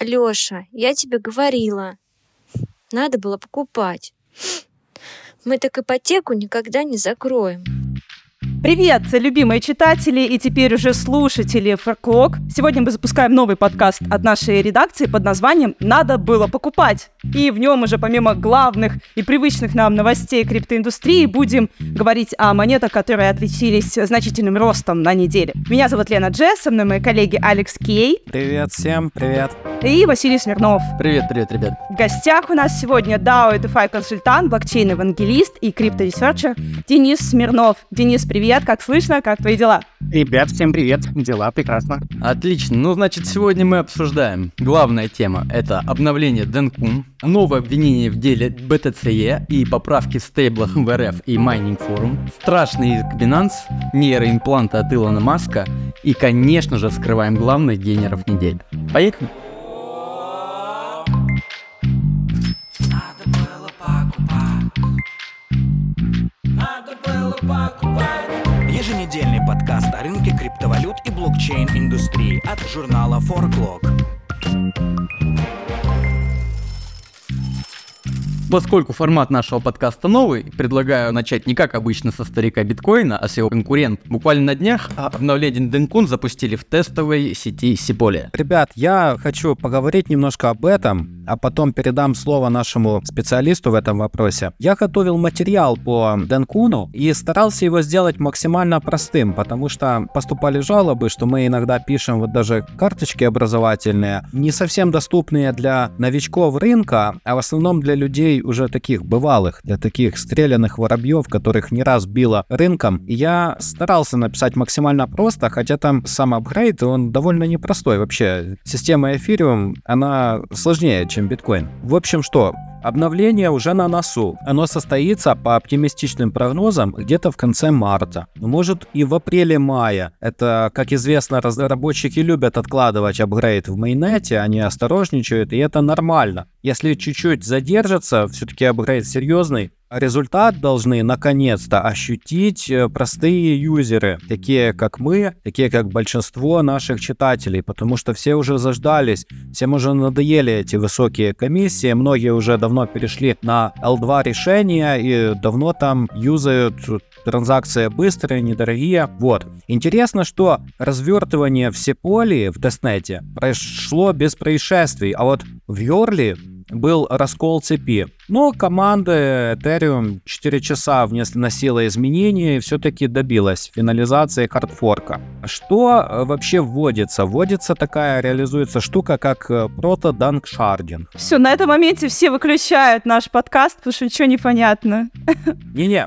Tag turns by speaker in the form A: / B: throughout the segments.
A: Алёша, я тебе говорила, надо было покупать. Мы так ипотеку никогда не закроем.
B: Привет, любимые читатели и теперь уже слушатели Фарклог. Сегодня мы запускаем новый подкаст от нашей редакции под названием «Надо было покупать». И в нем уже помимо главных и привычных нам новостей криптоиндустрии будем говорить о монетах, которые отличились значительным ростом на неделе. Меня зовут Лена Джесс, со мной мои коллеги Алекс Кей.
C: Привет всем, привет.
B: И Василий Смирнов.
D: Привет, привет, ребят.
B: В гостях у нас сегодня DAO и DeFi консультант, блокчейн-евангелист и крипторесерчер Денис Смирнов. Денис, привет привет, как слышно, как твои дела?
E: Ребят, всем привет, дела прекрасно.
D: Отлично, ну значит сегодня мы обсуждаем. Главная тема это обновление Dencun, новое обвинение в деле BTC-e и поправки в стейблах в РФ и Майнинг Форум, страшный иск Binance, нейроимпланты от Илона Маска и, конечно же, скрываем главных генеров недели. Поехали!
F: Подкаст о рынке криптовалют и блокчейн-индустрии от журнала ForClock.
D: Поскольку формат нашего подкаста новый, предлагаю начать не как обычно со старика биткоина, а с его конкурент. Буквально на днях обновление Денкун запустили в тестовой сети Сиполе.
C: Ребят, я хочу поговорить немножко об этом, а потом передам слово нашему специалисту в этом вопросе. Я готовил материал по Денкуну и старался его сделать максимально простым, потому что поступали жалобы, что мы иногда пишем вот даже карточки образовательные, не совсем доступные для новичков рынка, а в основном для людей, уже таких бывалых, для таких стрелянных воробьев, которых не раз било рынком. я старался написать максимально просто, хотя там сам апгрейд, он довольно непростой вообще. Система Ethereum, она сложнее, чем биткоин. В общем, что? Обновление уже на носу. Оно состоится по оптимистичным прогнозам где-то в конце марта. Может и в апреле-мае. Это, как известно, разработчики любят откладывать апгрейд в майнете, они осторожничают, и это нормально. Если чуть-чуть задержится, все-таки апгрейд серьезный, Результат должны наконец-то ощутить э, простые юзеры, такие как мы, такие как большинство наших читателей, потому что все уже заждались, всем уже надоели эти высокие комиссии, многие уже давно перешли на L2 решения и давно там юзают транзакции быстрые, недорогие. Вот. Интересно, что развертывание в Сеполи в тестнете прошло без происшествий, а вот в Йорли был раскол цепи. Но команда Ethereum 4 часа вносила изменения и все-таки добилась финализации хардфорка. Что э, вообще вводится? Вводится такая, реализуется штука, как э, прото-данк-шардинг.
B: Все, на этом моменте все выключают наш подкаст, потому что ничего не понятно.
C: Не-не,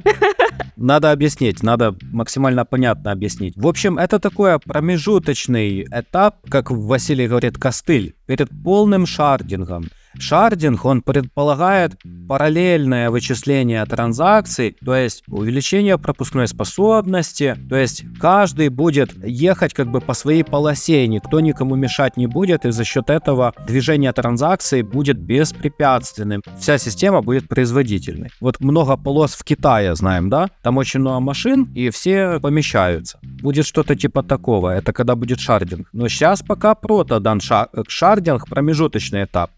C: надо объяснить, надо максимально понятно объяснить. В общем, это такой промежуточный этап, как Василий говорит, костыль, перед полным шардингом. Шардинг, он предполагает параллельное вычисление транзакций, то есть увеличение пропускной способности, то есть каждый будет ехать как бы по своей полосе, никто никому мешать не будет, и за счет этого движение транзакций будет беспрепятственным. Вся система будет производительной. Вот много полос в Китае, знаем, да? Там очень много машин, и все помещаются. Будет что-то типа такого, это когда будет шардинг. Но сейчас пока прото дан шардинг, промежуточный этап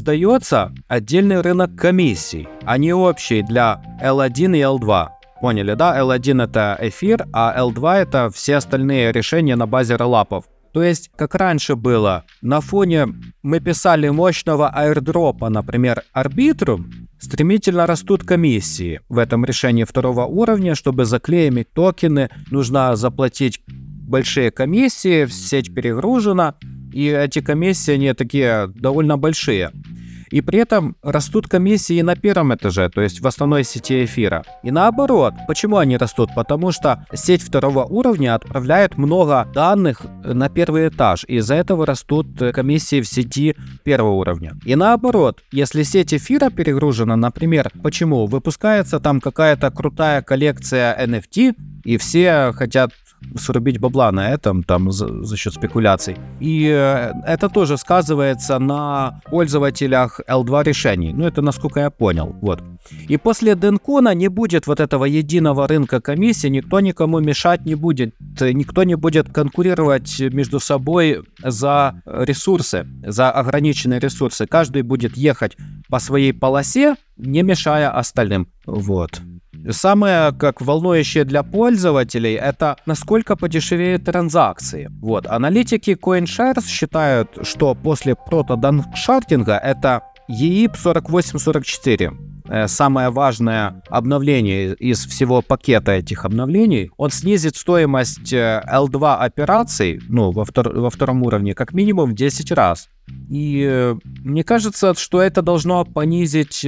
C: создается отдельный рынок комиссий, а не общий для L1 и L2. Поняли, да? L1 это эфир, а L2 это все остальные решения на базе релапов. То есть, как раньше было, на фоне мы писали мощного аирдропа, например, арбитру, стремительно растут комиссии. В этом решении второго уровня, чтобы заклеить токены, нужно заплатить большие комиссии, сеть перегружена, и эти комиссии, они такие довольно большие. И при этом растут комиссии на первом этаже, то есть в основной сети эфира. И наоборот, почему они растут? Потому что сеть второго уровня отправляет много данных на первый этаж, и из-за этого растут комиссии в сети первого уровня. И наоборот, если сеть эфира перегружена, например, почему? Выпускается там какая-то крутая коллекция NFT, и все хотят срубить бабла на этом, там, за, за счет спекуляций. И э, это тоже сказывается на пользователях L2 решений. Ну, это насколько я понял. Вот. И после Денкона не будет вот этого единого рынка комиссии, никто никому мешать не будет, никто не будет конкурировать между собой за ресурсы, за ограниченные ресурсы. Каждый будет ехать по своей полосе, не мешая остальным. Вот. Самое, как волнующее для пользователей, это насколько подешевеют транзакции. Вот, аналитики CoinShares считают, что после протоданшартинга это EIP 4844 Э, самое важное обновление из всего пакета этих обновлений, он снизит стоимость L2 э, операций, ну, во, втор во втором уровне, как минимум в 10 раз. И э, мне кажется, что это должно понизить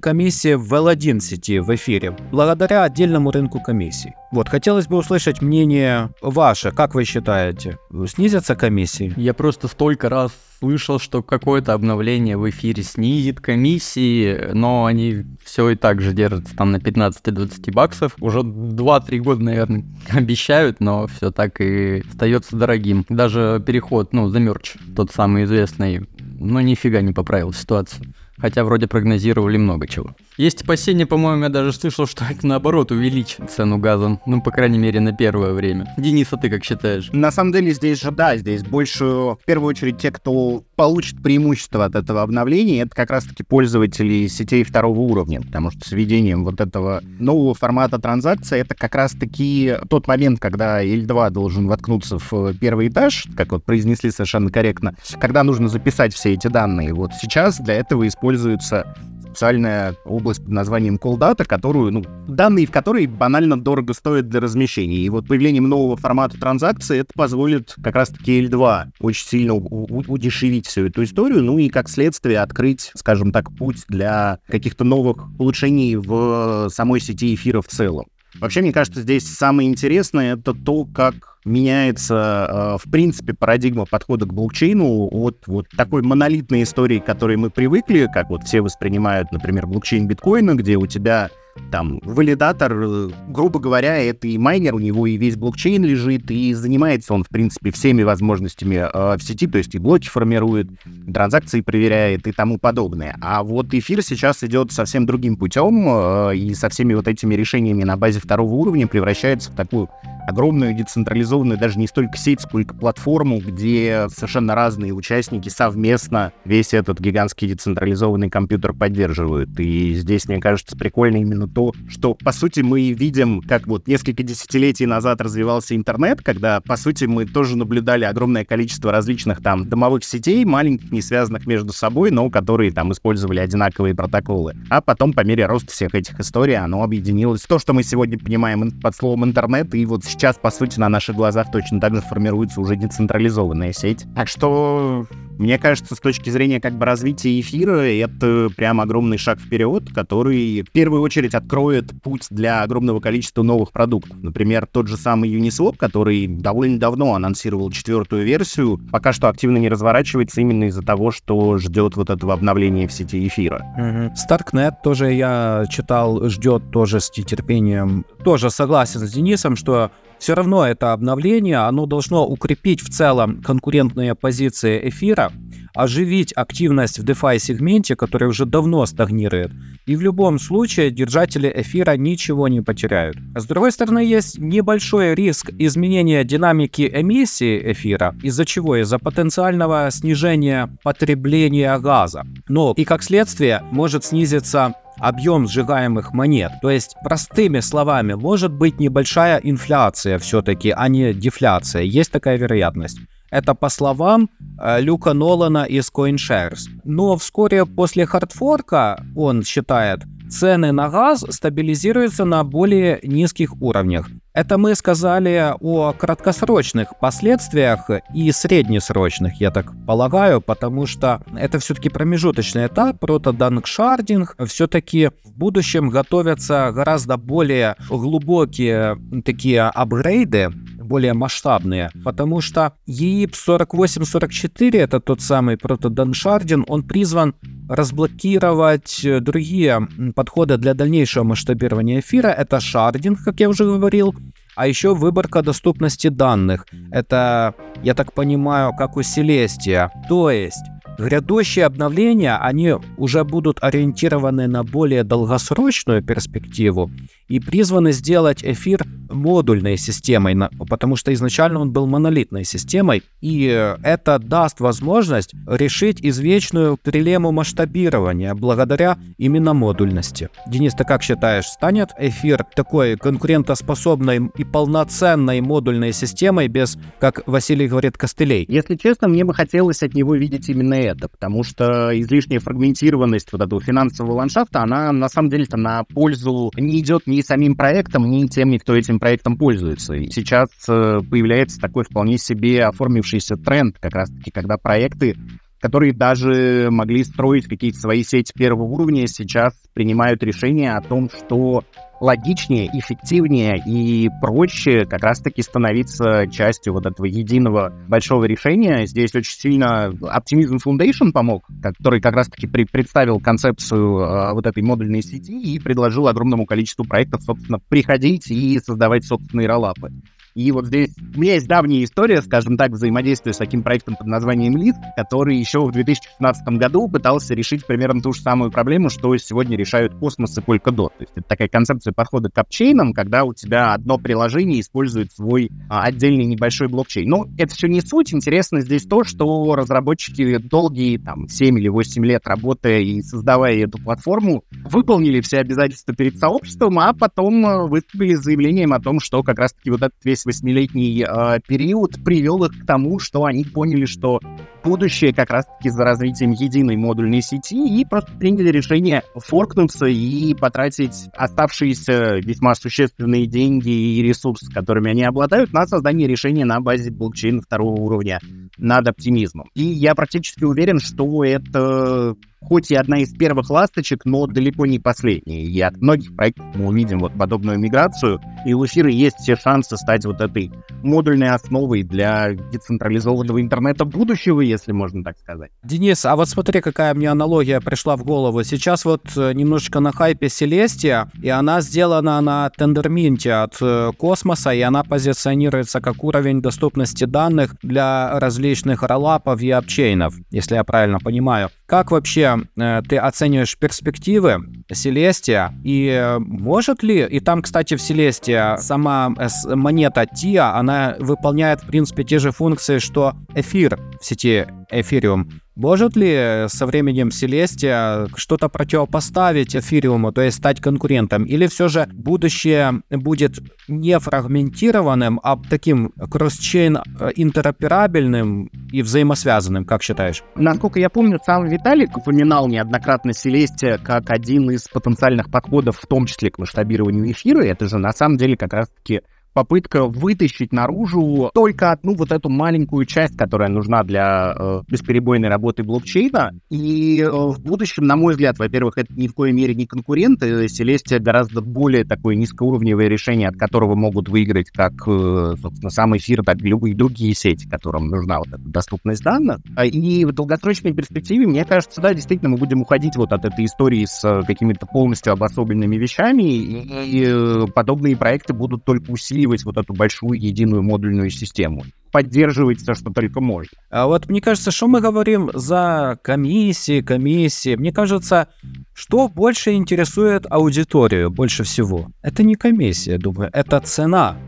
C: комиссии в L1 сети в эфире, благодаря отдельному рынку комиссий. Вот, хотелось бы услышать мнение ваше. Как вы считаете, снизятся комиссии?
D: Я просто столько раз слышал, что какое-то обновление в эфире снизит комиссии, но они все и так же держатся там на 15-20 баксов. Уже 2-3 года, наверное, обещают, но все так и остается дорогим. Даже переход, ну, за мерч, тот самый известный, ну, нифига не поправил ситуацию. Хотя вроде прогнозировали много чего. Есть опасения, по-моему, я даже слышал, что это наоборот увеличит цену газа. Ну, по крайней мере, на первое время. Денис, а ты как считаешь?
E: На самом деле здесь же, да, здесь больше, в первую очередь, те, кто получит преимущество от этого обновления, это как раз-таки пользователи сетей второго уровня, потому что с введением вот этого нового формата транзакции это как раз-таки тот момент, когда L2 должен воткнуться в первый этаж, как вот произнесли совершенно корректно, когда нужно записать все эти данные. Вот сейчас для этого используется специальная область под названием Call которую, ну, данные в которой банально дорого стоят для размещения. И вот появлением нового формата транзакции это позволит как раз-таки L2 очень сильно удешевить всю эту историю, ну и как следствие открыть, скажем так, путь для каких-то новых улучшений в самой сети эфира в целом. Вообще, мне кажется, здесь самое интересное это то, как меняется, э, в принципе, парадигма подхода к блокчейну. От вот такой монолитной истории, к которой мы привыкли, как вот все воспринимают, например, блокчейн биткоина, где у тебя там валидатор, э, грубо говоря, это и майнер, у него и весь блокчейн лежит, и занимается он, в принципе, всеми возможностями э, в сети, то есть и блоки формирует, транзакции проверяет и тому подобное. А вот эфир сейчас идет совсем другим путем, э, и со всеми вот этими решениями на базе второго уровня превращается в такую огромную децентрализованную даже не столько сеть, сколько платформу, где совершенно разные участники совместно весь этот гигантский децентрализованный компьютер поддерживают. И здесь, мне кажется, прикольно именно то, что, по сути, мы видим, как вот несколько десятилетий назад развивался интернет, когда, по сути, мы тоже наблюдали огромное количество различных там домовых сетей, маленьких, не связанных между собой, но которые там использовали одинаковые протоколы. А потом, по мере роста всех этих историй, оно объединилось то, что мы сегодня понимаем под словом интернет, и вот сейчас, по сути, на наших глазах точно так же формируется уже децентрализованная сеть. Так что, мне кажется, с точки зрения как бы развития эфира, это прям огромный шаг вперед, который в первую очередь откроет путь для огромного количества новых продуктов. Например, тот же самый Uniswap, который довольно давно анонсировал четвертую версию, пока что активно не разворачивается именно из-за того, что ждет вот этого обновления в сети эфира.
C: Угу. Starknet тоже я читал, ждет тоже с нетерпением. Тоже согласен с Денисом, что все равно это обновление, оно должно укрепить в целом конкурентные позиции эфира, оживить активность в DeFi сегменте, который уже давно стагнирует. И в любом случае держатели эфира ничего не потеряют. С другой стороны, есть небольшой риск изменения динамики эмиссии эфира, из-за чего? Из-за потенциального снижения потребления газа. Но и как следствие может снизиться объем сжигаемых монет. То есть, простыми словами, может быть небольшая инфляция все-таки, а не дефляция. Есть такая вероятность. Это по словам э, Люка Нолана из CoinShares. Но вскоре после хардфорка, он считает, цены на газ стабилизируются на более низких уровнях. Это мы сказали о краткосрочных последствиях и среднесрочных, я так полагаю, потому что это все-таки промежуточный этап, протоданкшардинг. Все-таки в будущем готовятся гораздо более глубокие такие апгрейды, более масштабные, потому что EIP 4844, это тот самый протоданшардин, он призван разблокировать другие подходы для дальнейшего масштабирования эфира. Это шардинг, как я уже говорил, А еще выборка доступности данных. Это, я так понимаю, как у Селестия. То есть Грядущие обновления, они уже будут ориентированы на более долгосрочную перспективу и призваны сделать эфир модульной системой, потому что изначально он был монолитной системой, и это даст возможность решить извечную трилему масштабирования благодаря именно модульности. Денис, ты как считаешь, станет эфир такой конкурентоспособной и полноценной модульной системой без, как Василий говорит, костылей?
E: Если честно, мне бы хотелось от него видеть именно это, потому что излишняя фрагментированность вот этого финансового ландшафта, она на самом деле-то на пользу не идет ни самим проектам, ни тем, кто этим проектом пользуется. И сейчас э, появляется такой вполне себе оформившийся тренд, как раз-таки, когда проекты которые даже могли строить какие-то свои сети первого уровня, сейчас принимают решение о том, что логичнее, эффективнее и проще как раз-таки становиться частью вот этого единого большого решения. Здесь очень сильно Optimism Foundation помог, который как раз-таки при представил концепцию э, вот этой модульной сети и предложил огромному количеству проектов, собственно, приходить и создавать собственные роллапы. И вот здесь у меня есть давняя история, скажем так, взаимодействия с таким проектом под названием Лид, который еще в 2016 году пытался решить примерно ту же самую проблему, что сегодня решают космос и Polkadot. То есть это такая концепция подхода к апчейнам, когда у тебя одно приложение использует свой а, отдельный небольшой блокчейн. Но это все не суть. Интересно здесь то, что разработчики долгие там 7 или 8 лет работая и создавая эту платформу, выполнили все обязательства перед сообществом, а потом а, выступили с заявлением о том, что как раз-таки вот этот весь восьмилетний э, период привел их к тому, что они поняли, что будущее как раз-таки за развитием единой модульной сети и просто приняли решение форкнуться и потратить оставшиеся весьма существенные деньги и ресурсы, которыми они обладают, на создание решения на базе блокчейна второго уровня над оптимизмом. И я практически уверен, что это хоть и одна из первых ласточек, но далеко не последняя. И от многих проектов мы увидим вот подобную миграцию, и у эфира есть все шансы стать вот этой модульной основой для децентрализованного интернета будущего, если можно так сказать.
C: Денис, а вот смотри, какая мне аналогия пришла в голову. Сейчас вот э, немножечко на хайпе Селестия, и она сделана на тендерминте от э, космоса, и она позиционируется как уровень доступности данных для различных роллапов и апчейнов, если я правильно понимаю. Как вообще э, ты оцениваешь перспективы Селестия? И э, может ли, и там, кстати, в Селестия сама э, монета Тиа, она выполняет, в принципе, те же функции, что эфир в сети Эфириум. Может ли со временем Селестия что-то противопоставить Эфириуму, то есть стать конкурентом? Или все же будущее будет не фрагментированным, а таким кросс-чейн э, интероперабельным и взаимосвязанным, как считаешь?
E: Насколько я помню, сам Виталик упоминал неоднократно Селестия как один из потенциальных подходов, в том числе к масштабированию эфира. Это же на самом деле как раз-таки попытка вытащить наружу только одну вот эту маленькую часть, которая нужна для э, бесперебойной работы блокчейна. И э, в будущем, на мой взгляд, во-первых, это ни в коей мере не конкуренты. Селестия гораздо более такое низкоуровневое решение, от которого могут выиграть как, э, собственно, сам эфир, так и любые другие сети, которым нужна вот эта доступность данных. А, и в долгосрочной перспективе, мне кажется, да, действительно, мы будем уходить вот от этой истории с э, какими-то полностью обособленными вещами, и, и э, подобные проекты будут только усиливать усиливать вот эту большую единую модульную систему поддерживать все, что только можно.
C: А вот мне кажется, что мы говорим за комиссии, комиссии. Мне кажется, что больше интересует аудиторию больше всего? Это не комиссия, думаю, это цена.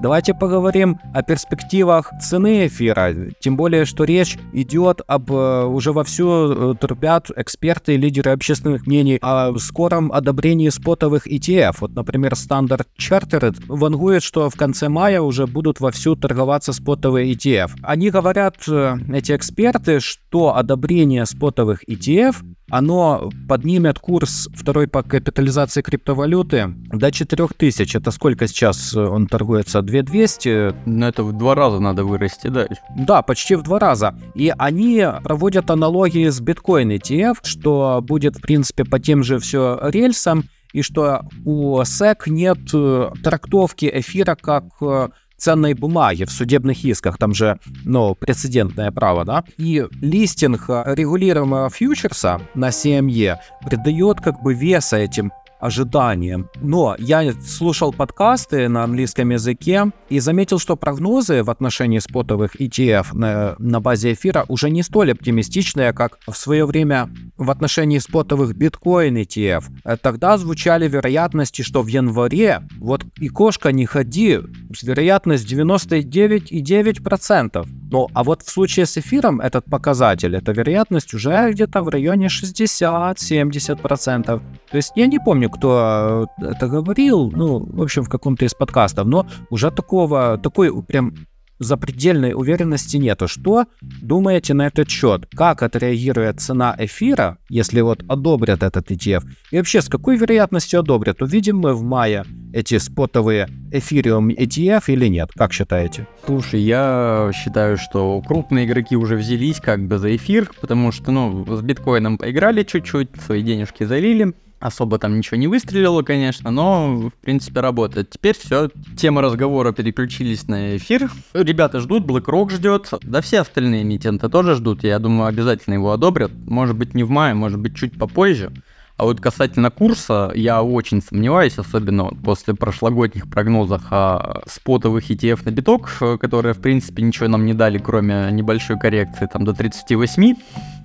C: Давайте поговорим о перспективах цены эфира, тем более, что речь идет об э, уже вовсю э, трубят эксперты и лидеры общественных мнений о скором одобрении спотовых ETF. Вот, например, Standard Chartered вангует, что в конце мая уже будут вовсю торговаться спотовые ETF. Они говорят, э, эти эксперты, что одобрение спотовых ETF оно поднимет курс второй по капитализации криптовалюты до 4000. Это сколько сейчас он торгуется? 2200?
D: Ну, это в два раза надо вырасти, да?
C: Да, почти в два раза. И они проводят аналогии с биткоин ETF, что будет, в принципе, по тем же все рельсам, и что у SEC нет э, трактовки эфира как э, ценной бумаги в судебных исках, там же, ну, прецедентное право, да, и листинг регулируемого фьючерса на CME придает как бы веса этим ожиданиям. Но я слушал подкасты на английском языке и заметил, что прогнозы в отношении спотовых ETF на, на базе эфира уже не столь оптимистичные, как в свое время в отношении спотовых биткоин ETF. Э, тогда звучали вероятности, что в январе вот и кошка не ходи, вероятность 99,9%. Ну, а вот в случае с эфиром этот показатель, эта вероятность уже где-то в районе 60-70%. То есть я не помню, кто это говорил, ну, в общем, в каком-то из подкастов, но уже такого, такой прям запредельной уверенности нету. Что думаете на этот счет? Как отреагирует цена эфира, если вот одобрят этот ETF? И вообще, с какой вероятностью одобрят? Увидим мы в мае эти спотовые эфириум ETF или нет? Как считаете?
D: Слушай, я считаю, что крупные игроки уже взялись как бы за эфир, потому что, ну, с биткоином поиграли чуть-чуть, свои денежки залили, Особо там ничего не выстрелило, конечно, но, в принципе, работает. Теперь все, тема разговора переключились на эфир. Ребята ждут, BlackRock ждет, да все остальные эмитенты тоже ждут. Я думаю, обязательно его одобрят. Может быть, не в мае, может быть, чуть попозже. А вот касательно курса, я очень сомневаюсь, особенно после прошлогодних прогнозов о спотовых ETF на биток, которые, в принципе, ничего нам не дали, кроме небольшой коррекции там до 38.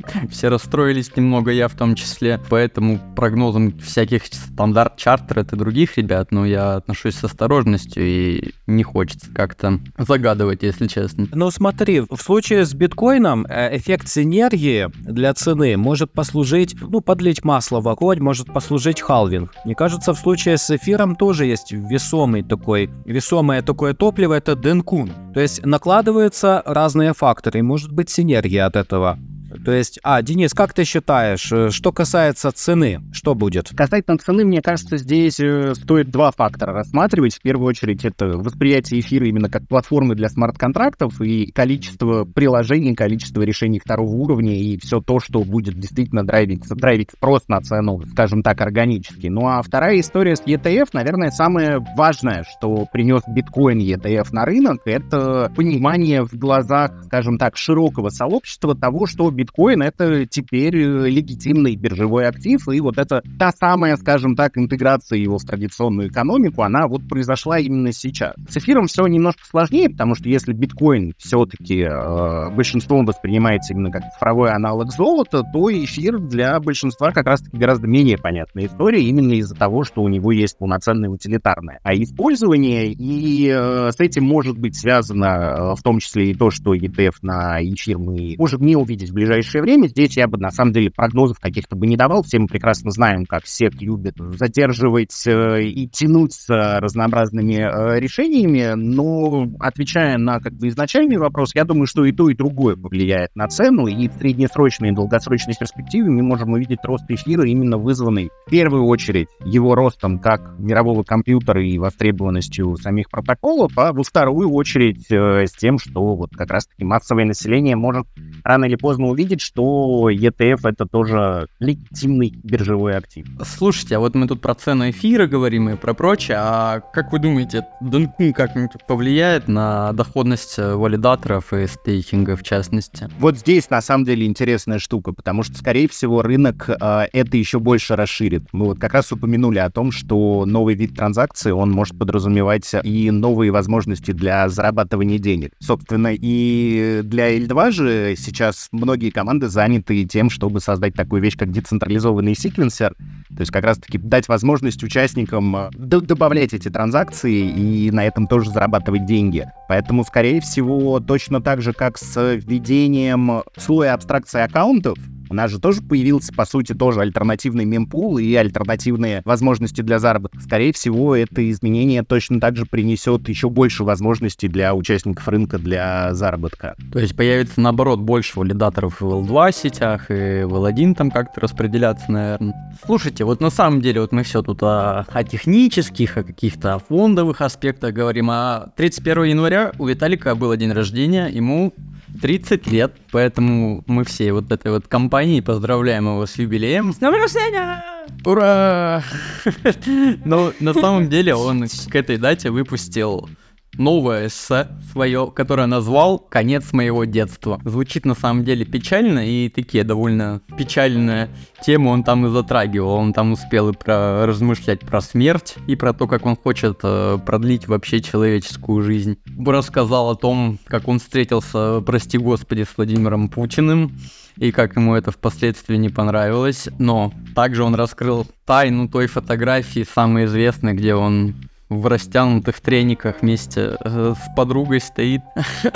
D: Все расстроились немного, я в том числе. Поэтому прогнозам всяких стандарт чартеров и других ребят, но я отношусь с осторожностью и не хочется как-то загадывать, если честно.
C: Ну смотри, в случае с биткоином э, эффект синергии для цены может послужить, ну, подлить масло в огонь, может послужить халвинг. Мне кажется, в случае с эфиром тоже есть весомый такой, весомое такое топливо, это денкун. То есть накладываются разные факторы, может быть синергия от этого. То есть, а, Денис, как ты считаешь, э, что касается цены, что будет?
E: Касательно цены, мне кажется, здесь э, стоит два фактора рассматривать. В первую очередь, это восприятие эфира именно как платформы для смарт-контрактов и количество приложений, количество решений второго уровня и все то, что будет действительно драйвить, драйвить спрос на цену, скажем так, органически. Ну а вторая история с ETF, наверное, самое важное, что принес биткоин ETF на рынок, это понимание в глазах, скажем так, широкого сообщества того, что биткоин биткоин — это теперь э, легитимный биржевой актив, и вот это та самая, скажем так, интеграция его в традиционную экономику, она вот произошла именно сейчас. С эфиром все немножко сложнее, потому что если биткоин все-таки э, большинством воспринимается именно как цифровой аналог золота, то эфир для большинства как раз-таки гораздо менее понятная история, именно из-за того, что у него есть полноценное утилитарное. А использование, и э, с этим может быть связано э, в том числе и то, что ETF на эфир мы можем не увидеть в ближайшее время. Здесь я бы, на самом деле, прогнозов каких-то бы не давал. Все мы прекрасно знаем, как все любят задерживать э, и тянуть с разнообразными э, решениями. Но, отвечая на как бы изначальный вопрос, я думаю, что и то, и другое повлияет на цену. И в среднесрочной и долгосрочной перспективе мы можем увидеть рост эфира, именно вызванный в первую очередь его ростом как мирового компьютера и востребованностью самих протоколов, а во вторую очередь э, с тем, что вот как раз-таки массовое население может рано или поздно увидеть, видеть, что ETF это тоже легитимный биржевой актив.
D: Слушайте, а вот мы тут про цену эфира говорим и про прочее, а как вы думаете, Донкун как-нибудь повлияет на доходность э, валидаторов и стейкинга в частности?
E: Вот здесь на самом деле интересная штука, потому что, скорее всего, рынок э, это еще больше расширит. Мы вот как раз упомянули о том, что новый вид транзакции, он может подразумевать и новые возможности для зарабатывания денег. Собственно, и для L2 же сейчас многие команды заняты тем, чтобы создать такую вещь, как децентрализованный секвенсер, то есть как раз-таки дать возможность участникам э, добавлять эти транзакции и на этом тоже зарабатывать деньги. Поэтому, скорее всего, точно так же, как с введением слоя абстракции аккаунтов, у нас же тоже появился, по сути, тоже альтернативный мемпул и альтернативные возможности для заработка. Скорее всего, это изменение точно так же принесет еще больше возможностей для участников рынка для заработка.
D: То есть появится, наоборот, больше валидаторов в L2 сетях и в L1 там как-то распределяться, наверное. Слушайте, вот на самом деле вот мы все тут о, о технических, о каких-то фондовых аспектах говорим, а 31 января у Виталика был день рождения, ему 30 лет, поэтому мы все вот этой вот компании поздравляем его с юбилеем.
B: С днем рождения!
D: Ура! Но на самом деле он к этой дате выпустил новое эссе свое, которое назвал «Конец моего детства». Звучит на самом деле печально, и такие довольно печальные темы он там и затрагивал. Он там успел и про размышлять про смерть, и про то, как он хочет э, продлить вообще человеческую жизнь. Рассказал о том, как он встретился, прости господи, с Владимиром Путиным, и как ему это впоследствии не понравилось. Но также он раскрыл тайну той фотографии, самой известной, где он в растянутых трениках вместе э, с подругой стоит,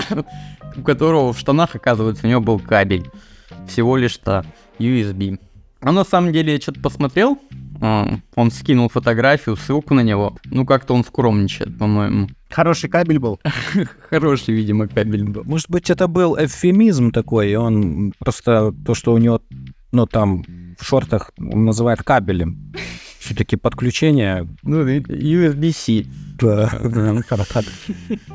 D: у которого в штанах, оказывается, у него был кабель. Всего лишь-то USB. А на самом деле я что-то посмотрел, а, он скинул фотографию, ссылку на него. Ну, как-то он скромничает, по-моему.
E: Хороший кабель был.
D: Хороший, видимо, кабель был.
C: Может быть, это был эвфемизм такой, и он просто то, что у него, ну, там, в шортах называет кабелем. Все-таки подключение.
D: Ну, USB-C.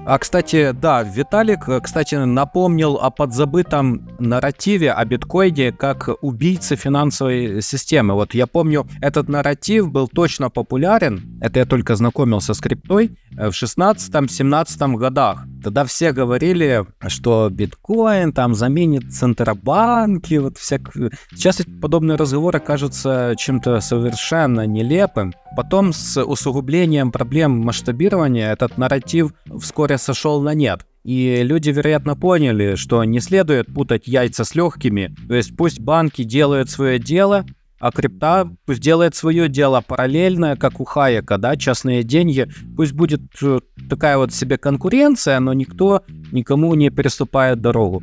C: А, кстати, да, Виталик, кстати, напомнил о подзабытом нарративе о биткоине как убийце финансовой системы. Вот я помню, этот нарратив был точно популярен, это я только знакомился с криптой, э, в 16-17 годах. Тогда все говорили, что биткоин там заменит центробанки, вот всяк... Сейчас эти подобные разговоры кажутся чем-то совершенно нелепым. Потом с усугублением проблем масштабирования этот нарратив вскоре сошел на нет. И люди, вероятно, поняли, что не следует путать яйца с легкими. То есть пусть банки делают свое дело, а крипта пусть делает свое дело параллельно, как у Хайека, да, частные деньги. Пусть будет э, такая вот себе конкуренция, но никто никому не переступает дорогу.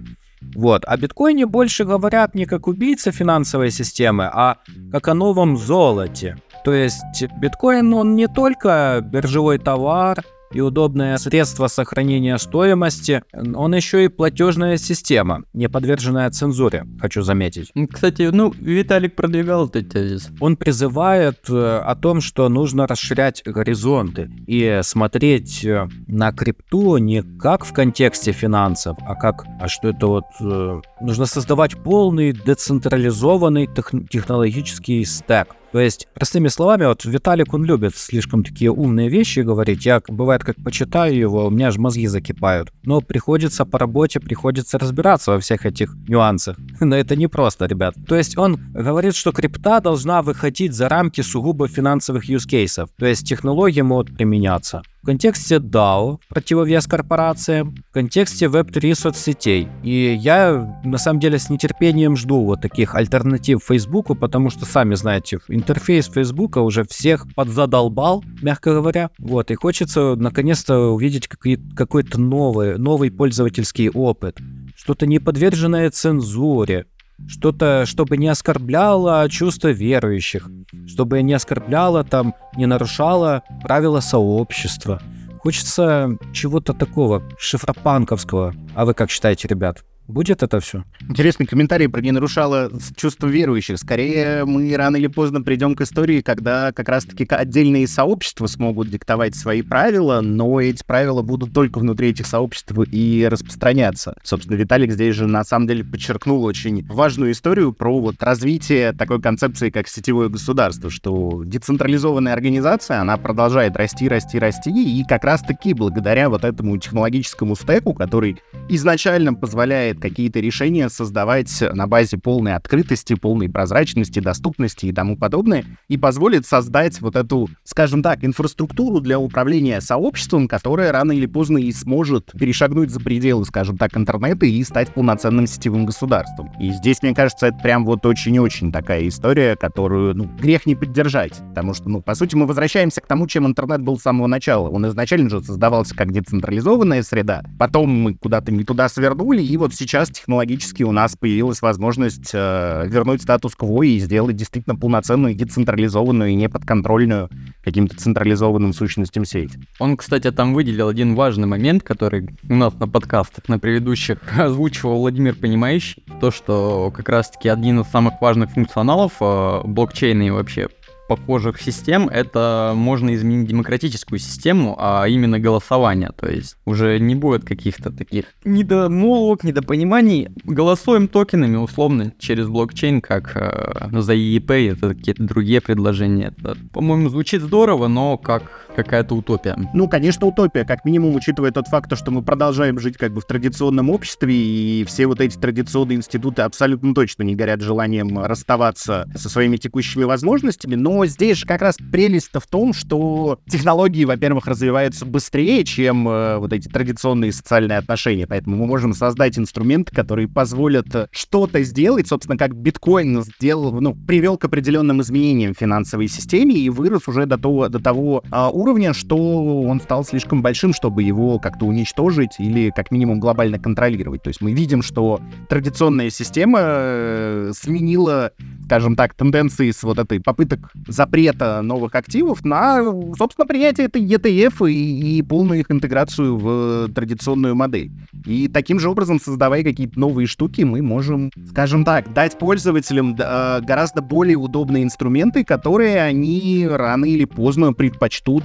C: Вот. О биткоине больше говорят не как убийца финансовой системы, а как о новом золоте. То есть биткоин, он не только биржевой товар, и удобное средство сохранения стоимости, он еще и платежная система, не подверженная цензуре, хочу заметить.
D: Кстати, ну, Виталик продвигал этот тезис.
C: Он призывает э, о том, что нужно расширять горизонты и смотреть э, на крипту не как в контексте финансов, а как, а что это вот, э, нужно создавать полный децентрализованный технологический стек то есть, простыми словами, вот Виталик, он любит слишком такие умные вещи говорить. Я, бывает, как почитаю его, у меня аж мозги закипают. Но приходится по работе, приходится разбираться во всех этих нюансах. Но это не просто, ребят. То есть, он говорит, что крипта должна выходить за рамки сугубо финансовых cases. То есть, технологии могут применяться в контексте DAO, противовес корпорациям, в контексте Web3 соцсетей. И я, на самом деле, с нетерпением жду вот таких альтернатив Фейсбуку, потому что, сами знаете, интерфейс Фейсбука уже всех подзадолбал, мягко говоря. Вот, и хочется наконец-то увидеть какой-то новый, новый пользовательский опыт. Что-то не подверженное цензуре, что-то, чтобы не оскорбляло чувства верующих, чтобы не оскорбляло там, не нарушало правила сообщества. Хочется чего-то такого шифропанковского. А вы как считаете, ребят? Будет это все?
E: Интересный комментарий про не нарушало чувство верующих. Скорее, мы рано или поздно придем к истории, когда как раз-таки отдельные сообщества смогут диктовать свои правила, но эти правила будут только внутри этих сообществ и распространяться. Собственно, Виталик здесь же на самом деле подчеркнул очень важную историю про вот развитие такой концепции, как сетевое государство, что децентрализованная организация, она продолжает расти, расти, расти, и как раз-таки благодаря вот этому технологическому стеку, который изначально позволяет какие-то решения создавать на базе полной открытости, полной прозрачности, доступности и тому подобное, и позволит создать вот эту, скажем так, инфраструктуру для управления сообществом, которая рано или поздно и сможет перешагнуть за пределы, скажем так, интернета и стать полноценным сетевым государством. И здесь, мне кажется, это прям вот очень-очень такая история, которую, ну, грех не поддержать, потому что, ну, по сути, мы возвращаемся к тому, чем интернет был с самого начала. Он изначально же создавался как децентрализованная среда, потом мы куда-то не туда свернули, и вот сейчас технологически у нас появилась возможность э, вернуть статус-кво и сделать действительно полноценную, децентрализованную и неподконтрольную каким-то централизованным сущностям сеть.
D: Он, кстати, там выделил один важный момент, который у нас на подкастах, на предыдущих озвучивал Владимир Понимающий, то, что как раз-таки один из самых важных функционалов э, блокчейна и вообще похожих систем это можно изменить демократическую систему, а именно голосование. То есть уже не будет каких-то таких недомолвок, недопониманий. Голосуем токенами условно через блокчейн, как э, за EEP, это какие-то другие предложения. Это, по-моему, звучит здорово, но как какая-то утопия.
E: Ну, конечно, утопия, как минимум, учитывая тот факт, что мы продолжаем жить как бы в традиционном обществе, и все вот эти традиционные институты абсолютно точно не горят желанием расставаться со своими текущими возможностями, но здесь же как раз прелесть-то в том, что технологии, во-первых, развиваются быстрее, чем э, вот эти традиционные социальные отношения, поэтому мы можем создать инструменты, которые позволят что-то сделать, собственно, как биткоин сделал, ну, привел к определенным изменениям в финансовой системе и вырос уже до того, до того а, уровня, что он стал слишком большим, чтобы его как-то уничтожить или как минимум глобально контролировать. То есть мы видим, что традиционная система э, сменила, скажем так, тенденции с вот этой попыток запрета новых активов на, собственно, принятие этой ETF и, и полную их интеграцию в традиционную модель. И таким же образом, создавая какие-то новые штуки, мы можем, скажем так, дать пользователям э, гораздо более удобные инструменты, которые они рано или поздно предпочтут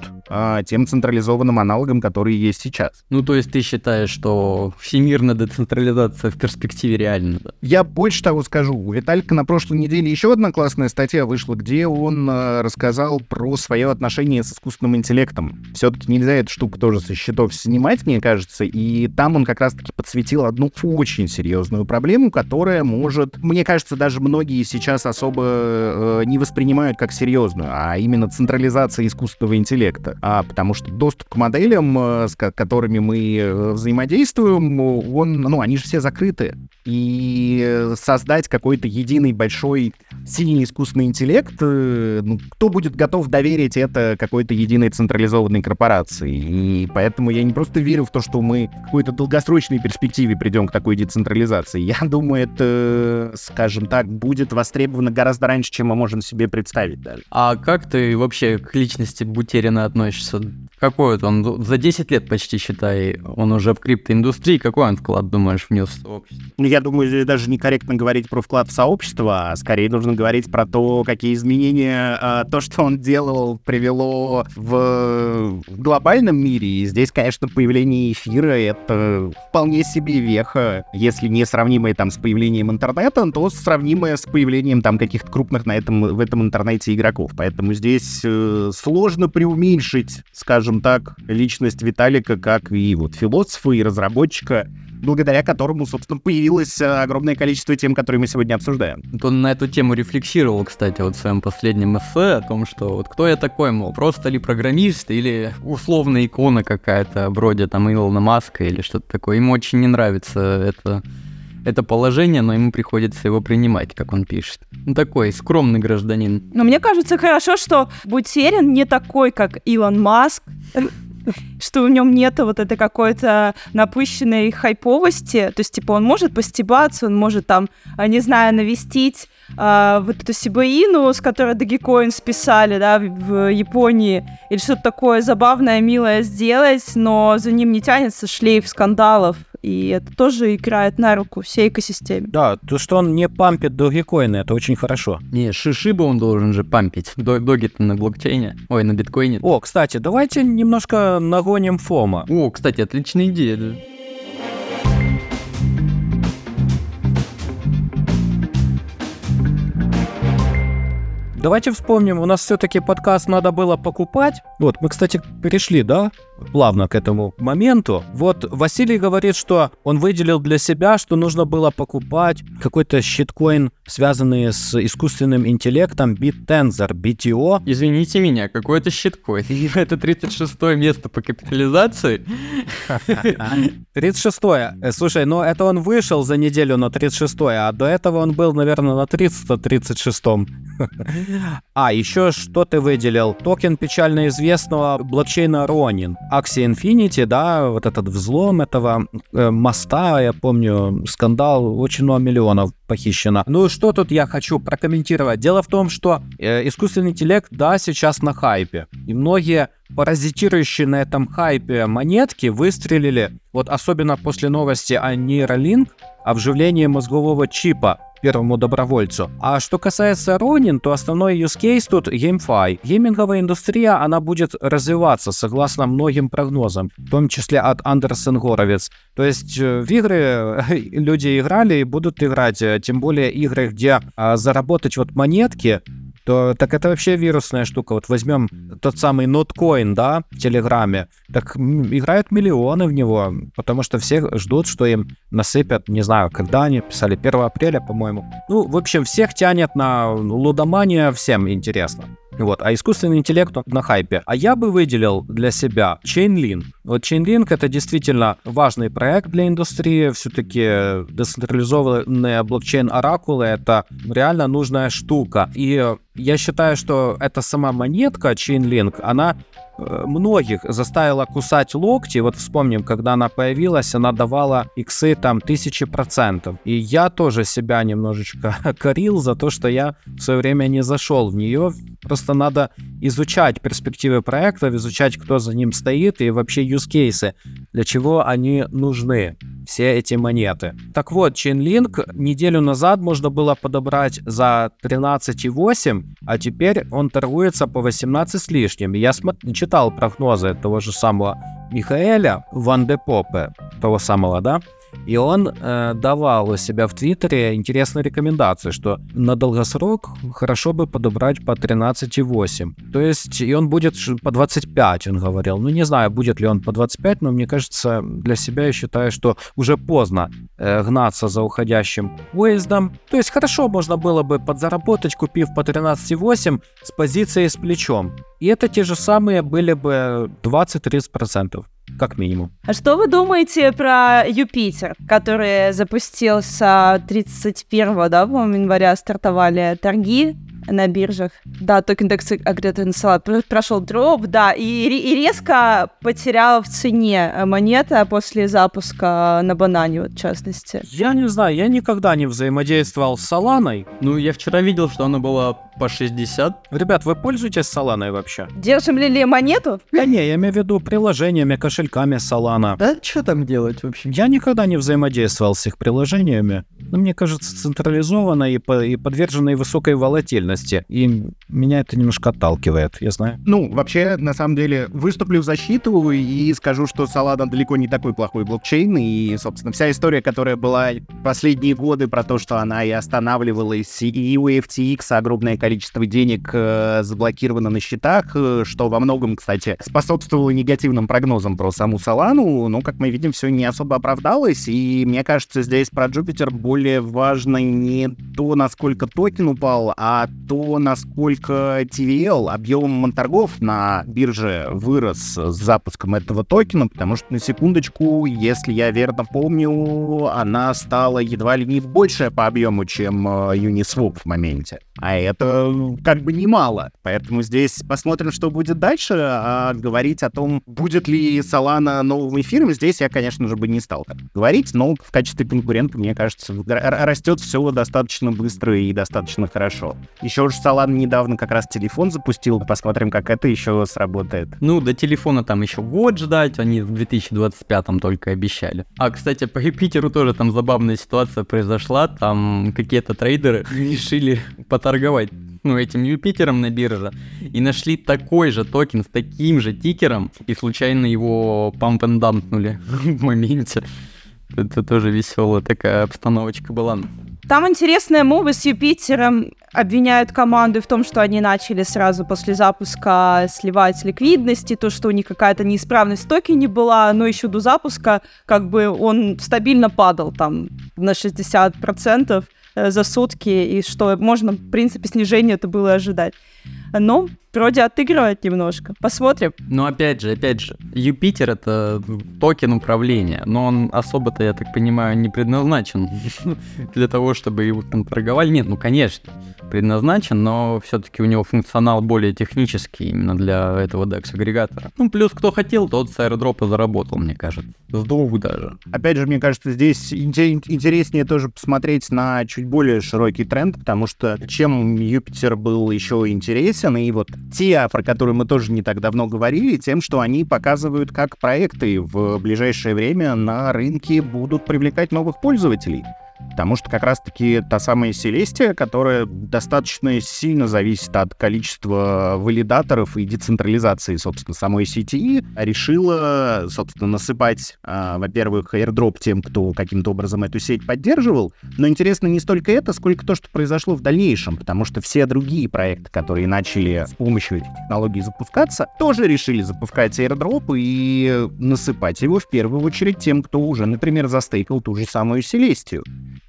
E: тем централизованным аналогам, которые есть сейчас.
D: Ну, то есть ты считаешь, что всемирная децентрализация в перспективе реальна? Да?
E: Я больше того скажу. У Виталика на прошлой неделе еще одна классная статья вышла, где он а, рассказал про свое отношение с искусственным интеллектом. Все-таки нельзя эту штуку тоже со счетов снимать, мне кажется, и там он как раз-таки подсветил одну очень серьезную проблему, которая может, мне кажется, даже многие сейчас особо э, не воспринимают как серьезную, а именно централизация искусственного интеллекта а потому что доступ к моделям, э, с которыми мы э, взаимодействуем, он, ну, они же все закрыты. И создать какой-то единый большой сильный искусственный интеллект, э, ну, кто будет готов доверить это какой-то единой централизованной корпорации? И поэтому я не просто верю в то, что мы в какой-то долгосрочной перспективе придем к такой децентрализации. Я думаю, это, скажем так, будет востребовано гораздо раньше, чем мы можем себе представить даже.
D: А как ты вообще к личности Бутерина относишься? Какой вот он? За 10 лет почти, считай, он уже в криптоиндустрии. Какой он вклад, думаешь, внес в общество?
E: Ну, я думаю, даже некорректно говорить про вклад в сообщество, а скорее нужно говорить про то, какие изменения а, то, что он делал, привело в глобальном мире. И здесь, конечно, появление эфира — это вполне себе веха. Если не сравнимое там с появлением интернета, то сравнимое с появлением там каких-то крупных на этом, в этом интернете игроков. Поэтому здесь э, сложно преуменьшить уменьшить, скажем так, личность Виталика как и вот философа и разработчика, благодаря которому, собственно, появилось э, огромное количество тем, которые мы сегодня обсуждаем.
D: Он на эту тему рефлексировал, кстати, вот в своем последнем эссе о том, что вот кто я такой, мол, просто ли программист или условная икона какая-то, вроде там Илона Маска или что-то такое. Ему очень не нравится это это положение, но ему приходится его принимать, как он пишет. Ну, такой скромный гражданин.
B: Но мне кажется хорошо, что Бутерин не такой, как Илон Маск, что в нем нет вот этой какой-то напыщенной хайповости. То есть, типа, он может постебаться, он может там, а, не знаю, навестить а, вот эту Сибаину, с которой Dogecoin списали, да, в Японии, или что-то такое забавное, милое сделать, но за ним не тянется шлейф скандалов, и это тоже играет на руку всей экосистеме.
C: Да, то, что он не пампит Dogecoin, это очень хорошо.
D: Не, шишибы он должен же пампить. Доги-то на блокчейне, ой, на биткоине.
C: О, кстати, давайте немножко нагоним фома.
D: О, кстати, отличная идея, да.
C: Давайте вспомним, у нас все-таки подкаст надо было покупать. Вот, мы, кстати, перешли, да, плавно к этому моменту. Вот Василий говорит, что он выделил для себя, что нужно было покупать какой-то щиткоин, связанный с искусственным интеллектом, BitTensor, BTO.
D: Извините меня, какой это щиткоин? Это 36 место по капитализации?
C: 36 -е. Слушай, ну это он вышел за неделю на 36 а до этого он был, наверное, на 336 -м. А, еще что ты выделил? Токен печально известного блокчейна Ronin. Axie Infinity, да, вот этот взлом этого э, моста, я помню, скандал, очень много миллионов похищено. Ну, что тут я хочу прокомментировать? Дело в том, что э, искусственный интеллект, да, сейчас на хайпе. И многие паразитирующие на этом хайпе монетки выстрелили, вот особенно после новости о Neuralink, о вживлении мозгового чипа первому добровольцу. А что касается Ронин, то основной use case тут GameFi. Гейминговая индустрия, она будет развиваться согласно многим прогнозам, в том числе от Андерсен Горовец. То есть э, в игры люди играли и будут играть, э, тем более игры, где а, заработать вот монетки, то так это вообще вирусная штука. Вот возьмем тот самый ноткоин, да, в Телеграме, так играют миллионы в него, потому что все ждут, что им насыпят, не знаю, когда они писали, 1 апреля, по-моему. Ну, в общем, всех тянет на лудомания, всем интересно. Вот, а искусственный интеллект на хайпе. А я бы выделил для себя Chainlink. Вот Chainlink это действительно важный проект для индустрии. Все-таки децентрализованные блокчейн-оракулы это реально нужная штука. И я считаю, что эта сама монетка Chainlink, она многих заставила кусать локти. Вот вспомним, когда она появилась, она давала иксы там тысячи процентов. И я тоже себя немножечко корил за то, что я в свое время не зашел в нее. Просто надо изучать перспективы проектов, изучать, кто за ним стоит и вообще use cases, для чего они нужны все эти монеты. Так вот, Chainlink неделю назад можно было подобрать за 13,8, а теперь он торгуется по 18 с лишним. Я см- читал прогнозы того же самого Михаэля Ван де Попе, того самого, да, и он э, давал у себя в Твиттере интересные рекомендации, что на долгосрок хорошо бы подобрать по 13,8. То есть, и он будет по 25, он говорил. Ну, не знаю, будет ли он по 25, но мне кажется, для себя я считаю, что уже поздно э, гнаться за уходящим поездом. То есть, хорошо можно было бы подзаработать, купив по 13,8 с позицией с плечом. И это те же самые были бы 20-30% как минимум.
B: А что вы думаете про Юпитер, который запустился 31 да, января стартовали торги на биржах. Да, токен DEX Agretensa прошел дроп, да, и, и резко потерял в цене монета после запуска на банане, вот, в частности.
C: Я не знаю, я никогда не взаимодействовал с Соланой.
D: Ну, я вчера видел, что она была по 60.
C: Ребят, вы пользуетесь Соланой вообще?
B: Держим ли, монету?
C: Да не, я имею в виду приложениями, кошельками Solana.
D: Да что там делать вообще?
C: Я никогда не взаимодействовал с их приложениями. Но мне кажется, централизованно и, по, и подверженной высокой волатильности. И меня это немножко отталкивает, я знаю.
E: Ну, вообще, на самом деле, выступлю в защиту и скажу, что Solana далеко не такой плохой блокчейн. И, собственно, вся история, которая была последние годы про то, что она и останавливалась, и у FTX огромное количество денег э, заблокировано на счетах, э, что во многом, кстати, способствовало негативным прогнозам про саму Солану, но, как мы видим, все не особо оправдалось, и мне кажется, здесь про Jupiter более важно не то, насколько токен упал, а то, насколько TVL, объем торгов на бирже вырос с запуском этого токена, потому что, на секундочку, если я верно помню, она стала едва ли не большая по объему, чем э, Uniswap в моменте. А это как бы немало. Поэтому здесь посмотрим, что будет дальше. А говорить о том, будет ли Solana новым эфиром, здесь я, конечно же, бы не стал так говорить, но в качестве конкурента, мне кажется, растет все достаточно быстро и достаточно хорошо. Еще же Solana недавно как раз телефон запустил. Посмотрим, как это еще сработает.
D: Ну, до телефона там еще год ждать, они в 2025 только обещали. А, кстати, по Юпитеру тоже там забавная ситуация произошла. Там какие-то трейдеры решили поторговать ну, этим Юпитером на бирже, и нашли такой же токен с таким же тикером, и случайно его памп дампнули в моменте. Это тоже веселая такая обстановочка была.
B: Там интересные мувы с Юпитером. Обвиняют команды в том, что они начали сразу после запуска сливать ликвидности, то, что у них какая-то неисправность в токене была, но еще до запуска как бы он стабильно падал там на 60%. Э, за сутки, и что можно, в принципе, снижение это было ожидать. Но вроде отыгрывает немножко. Посмотрим.
D: Но опять же, опять же, Юпитер это токен управления, но он особо-то, я так понимаю, не предназначен для того, чтобы его там торговали. Нет, ну конечно, предназначен, но все-таки у него функционал более технический именно для этого DEX-агрегатора. Ну, плюс кто хотел, тот с аэродропа заработал, мне кажется. С двух даже.
E: Опять же, мне кажется, здесь интереснее тоже посмотреть на чуть более широкий тренд, потому что чем Юпитер был еще интересен, и вот те, про которые мы тоже не так давно говорили, тем, что они показывают, как проекты в ближайшее время на рынке будут привлекать новых пользователей. Потому что как раз-таки та самая Селестия, которая достаточно сильно зависит от количества валидаторов и децентрализации, собственно, самой сети, решила, собственно, насыпать, а, во-первых, airdrop тем, кто каким-то образом эту сеть поддерживал. Но интересно не столько это, сколько то, что произошло в дальнейшем, потому что все другие проекты, которые начали с помощью этих технологий запускаться, тоже решили запускать airdrop и насыпать его в первую очередь тем, кто уже, например, застейкал ту же самую Селестию.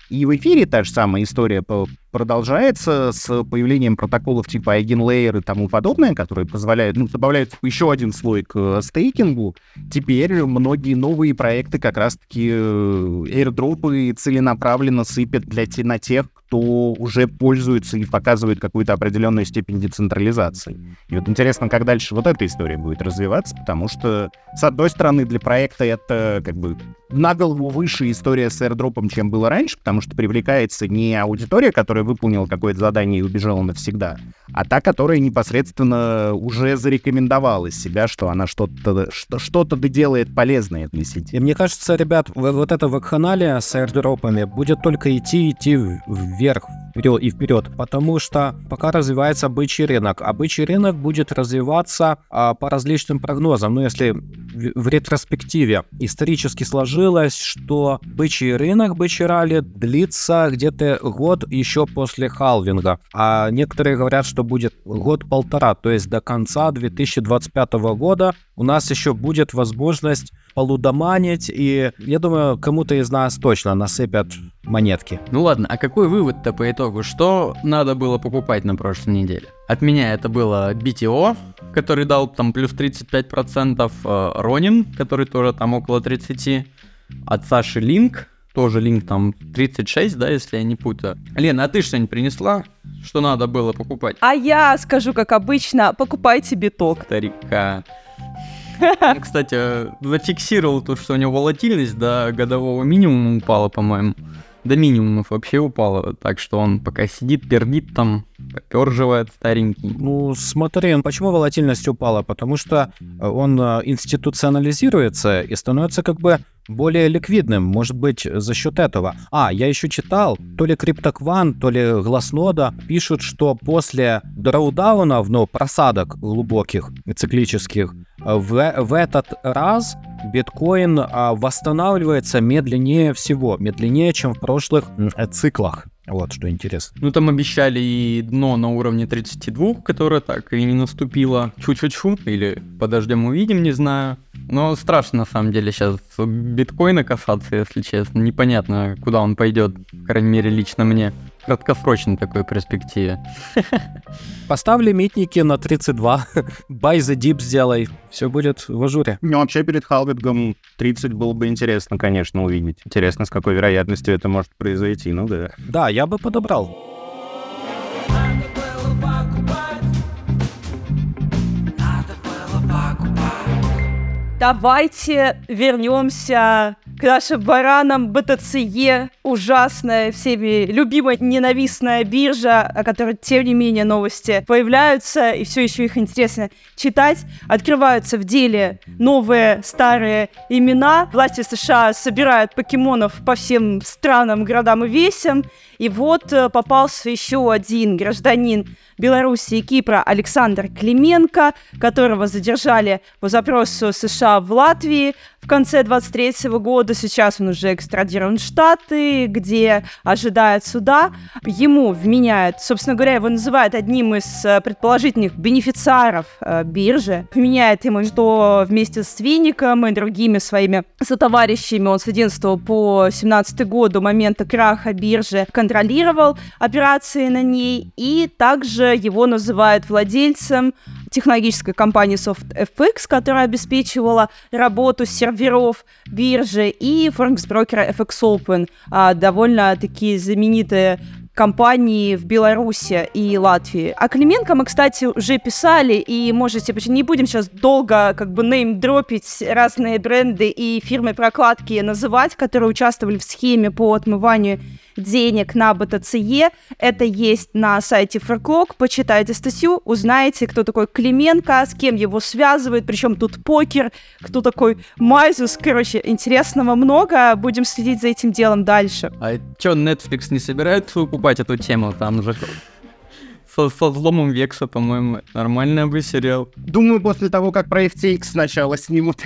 E: И в эфире та же самая история продолжается с появлением протоколов типа EigenLayer и тому подобное, которые позволяют, ну, добавляют еще один слой к э, стейкингу. Теперь многие новые проекты как раз-таки э, airdropы целенаправленно сыпят для на тех, кто уже пользуется и показывает какую-то определенную степень децентрализации. И вот интересно, как дальше вот эта история будет развиваться, потому что, с одной стороны, для проекта это как бы на голову выше история с airdropом, чем было раньше, потому что привлекается не аудитория, которая выполнила какое-то задание и убежала навсегда, а та, которая непосредственно уже зарекомендовала себя, что она что-то что-то доделает полезное для сети.
C: И мне кажется, ребят, вот это вакханалия с airdropами будет только идти, идти вверх, вперед и вперед, потому что пока развивается бычий рынок, а бычий рынок будет развиваться а, по различным прогнозам. Ну, если в, в ретроспективе исторически сложилось, что бычий рынок, бычий ралли длится где-то год еще после халвинга, а некоторые говорят, что будет год-полтора, то есть до конца 2025 года у нас еще будет возможность полудоманить, и я думаю, кому-то из нас точно насыпят монетки.
D: Ну ладно, а какой вывод-то по итогу? Что надо было покупать на прошлой неделе? От меня это было BTO, который дал там плюс 35%, э, Ронин, который тоже там около 30%, от Саши Линк, тоже линк там 36, да, если я не путаю. Лена, а ты что-нибудь принесла, что надо было покупать?
B: А я скажу, как обычно, покупайте биток.
D: Старика. Кстати, зафиксировал то, что у него волатильность до годового минимума упала, по-моему. До минимумов вообще упала, так что он пока сидит, пердит там, поперживает старенький.
C: Ну, смотри, почему волатильность упала? Потому что он э, институционализируется и становится как бы более ликвидным, может быть, за счет этого. А, я еще читал, то ли CryptoQuant, то ли Глазнода пишут, что после дроудаунов, ну, просадок глубоких, циклических, в, в этот раз биткоин а, восстанавливается медленнее всего, медленнее, чем в прошлых циклах. Вот, что интересно.
D: Ну, там обещали и дно на уровне 32, которое так и не наступило. Чу-чу-чу. Или подождем, увидим, не знаю. Но страшно, на самом деле, сейчас биткоина касаться, если честно. Непонятно, куда он пойдет, по крайней мере, лично мне краткосрочной такой перспективе.
C: Поставь лимитники на 32, buy the dip сделай, все будет в ажуре.
E: Ну, вообще перед халвингом 30 было бы интересно, конечно, увидеть. Интересно, с какой вероятностью это может произойти, ну да.
C: Да, я бы подобрал.
B: Давайте вернемся к нашим баранам БТЦЕ, ужасная, всеми любимая ненавистная биржа, о которой, тем не менее, новости появляются, и все еще их интересно читать. Открываются в деле новые старые имена. Власти США собирают покемонов по всем странам, городам и весям. И вот э, попался еще один гражданин Беларуси и Кипра Александр Клименко, которого задержали по запросу США в Латвии в конце 23 года. Сейчас он уже экстрадирован в Штаты, где ожидает суда. Ему вменяют, собственно говоря, его называют одним из э, предположительных бенефициаров э, биржи. Вменяет ему, что вместе с Винником и другими своими сотоварищами он с 11 по 17 год до момента краха биржи контролировал операции на ней и также его называют владельцем технологической компании SoftFX, которая обеспечивала работу серверов биржи, и форекс-брокера FX Open, а, довольно такие знаменитые компании в Беларуси и Латвии. А Клименко мы, кстати, уже писали, и можете, не будем сейчас долго как бы неймдропить разные бренды и фирмы прокладки называть, которые участвовали в схеме по отмыванию денег на БТЦЕ. Это есть на сайте Ферклок. Почитайте статью, узнаете, кто такой Клименко, с кем его связывает, причем тут покер, кто такой Майзус. Короче, интересного много. Будем следить за этим делом дальше.
D: А чё, Netflix не собирается выкупать эту тему? Там же со, со взломом Векса, по-моему, нормальный бы сериал.
E: Думаю, после того, как про FTX сначала снимут.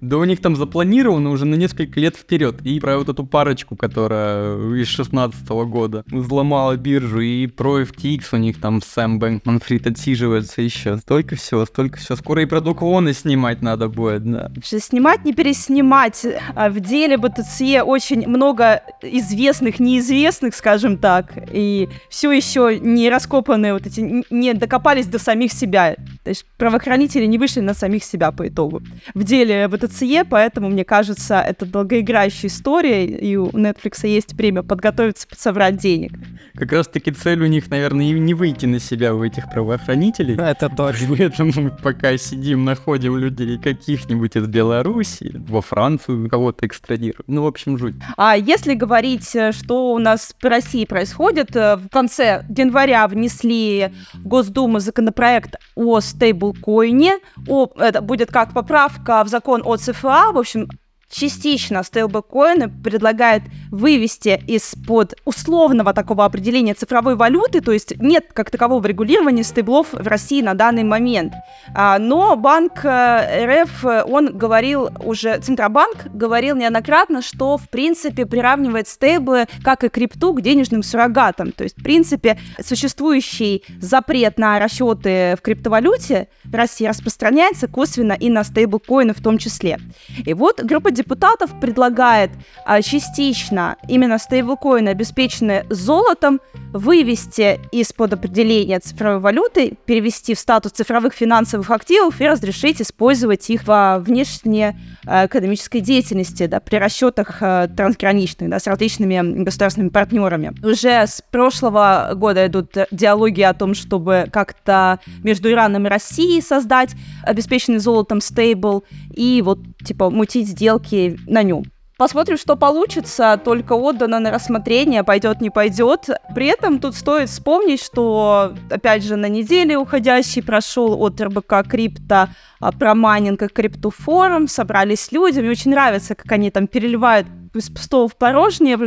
D: Да у них там запланировано уже на несколько лет вперед. И про вот эту парочку, которая из 16 года взломала биржу, и про FTX у них там Сэм Бэнкман Фрид отсиживается еще. Столько всего, столько всего. Скоро и про Дуквоны снимать надо будет, да.
B: Снимать, не переснимать. А В деле БТЦЕ очень много известных, неизвестных, скажем так, и все еще не раскопанные вот эти, не докопались до самих себя. То есть правоохранители не вышли на самих себя по итогу. В деле БТЦЕ, поэтому, мне кажется, это долгоиграющая история, и у Netflix есть время подготовиться, соврать денег.
D: Как раз таки цель у них, наверное, и не выйти на себя у этих правоохранителей.
C: Это точно.
D: Поэтому мы пока сидим, находим людей каких-нибудь из Беларуси, во Францию кого-то экстрадируют. Ну, в общем, жуть.
B: А если говорить, э, что у нас в России происходит, э, в конце января внесли в Госдуму законопроект о стейблкоине. О, это будет как поправка в закон о ЦФА. В общем, частично стейблкоины предлагают вывести из-под условного такого определения цифровой валюты, то есть нет как такового регулирования стейблов в России на данный момент. А, но банк э, РФ, он говорил уже, Центробанк говорил неоднократно, что в принципе приравнивает стейблы, как и крипту, к денежным суррогатам. То есть, в принципе, существующий запрет на расчеты в криптовалюте в России распространяется косвенно и на стейблкоины в том числе. И вот группа депутатов предлагает а, частично именно стейблкоины, обеспеченные золотом, вывести из-под определения цифровой валюты, перевести в статус цифровых финансовых активов и разрешить использовать их во внешней э, экономической деятельности, да, при расчетах э, трансграничных, да, с различными государственными партнерами. Уже с прошлого года идут диалоги о том, чтобы как-то между Ираном и Россией создать обеспеченный золотом стейбл и вот, типа, мутить сделки на нем. Посмотрим, что получится, только отдано на рассмотрение, пойдет, не пойдет. При этом тут стоит вспомнить, что, опять же, на неделе уходящий прошел от РБК Крипто а, про майнинг и криптофорум, собрались люди, мне очень нравится, как они там переливают из пустого в порожнее,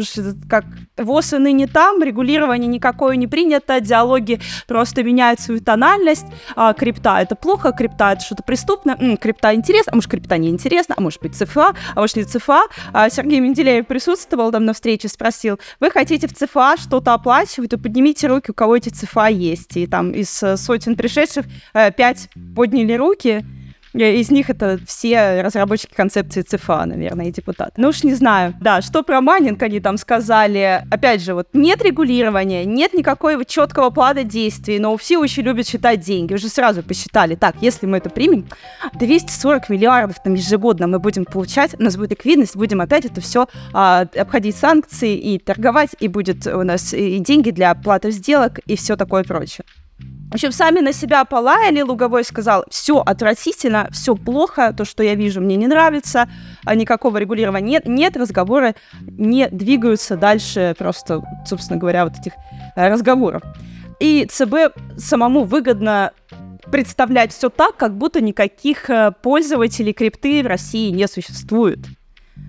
B: как ВОЗ и ныне там, регулирование никакое не принято, диалоги просто меняют свою тональность, а крипта это плохо, крипта это что-то преступное, М, крипта интересно, а может крипта не интересно, а может быть ЦФА, а может не ЦФА. А Сергей Менделеев присутствовал там на встрече, спросил, вы хотите в ЦФА что-то оплачивать, то поднимите руки, у кого эти ЦФА есть. И там из сотен пришедших э, пять подняли руки, из них это все разработчики концепции ЦФА, наверное, и депутаты. Ну уж не знаю. Да, что про майнинг они там сказали. Опять же, вот нет регулирования, нет никакого четкого плана действий, но все очень любят считать деньги. Уже сразу посчитали. Так, если мы это примем, 240 миллиардов там ежегодно мы будем получать, у нас будет ликвидность, будем опять это все а, обходить санкции и торговать, и будет у нас и деньги для оплаты сделок и все такое прочее. В общем, сами на себя полаяли, Луговой сказал, все отвратительно, все плохо, то, что я вижу, мне не нравится, а никакого регулирования нет, нет, разговоры не двигаются дальше просто, собственно говоря, вот этих э, разговоров. И ЦБ самому выгодно представлять все так, как будто никаких э, пользователей крипты в России не существует.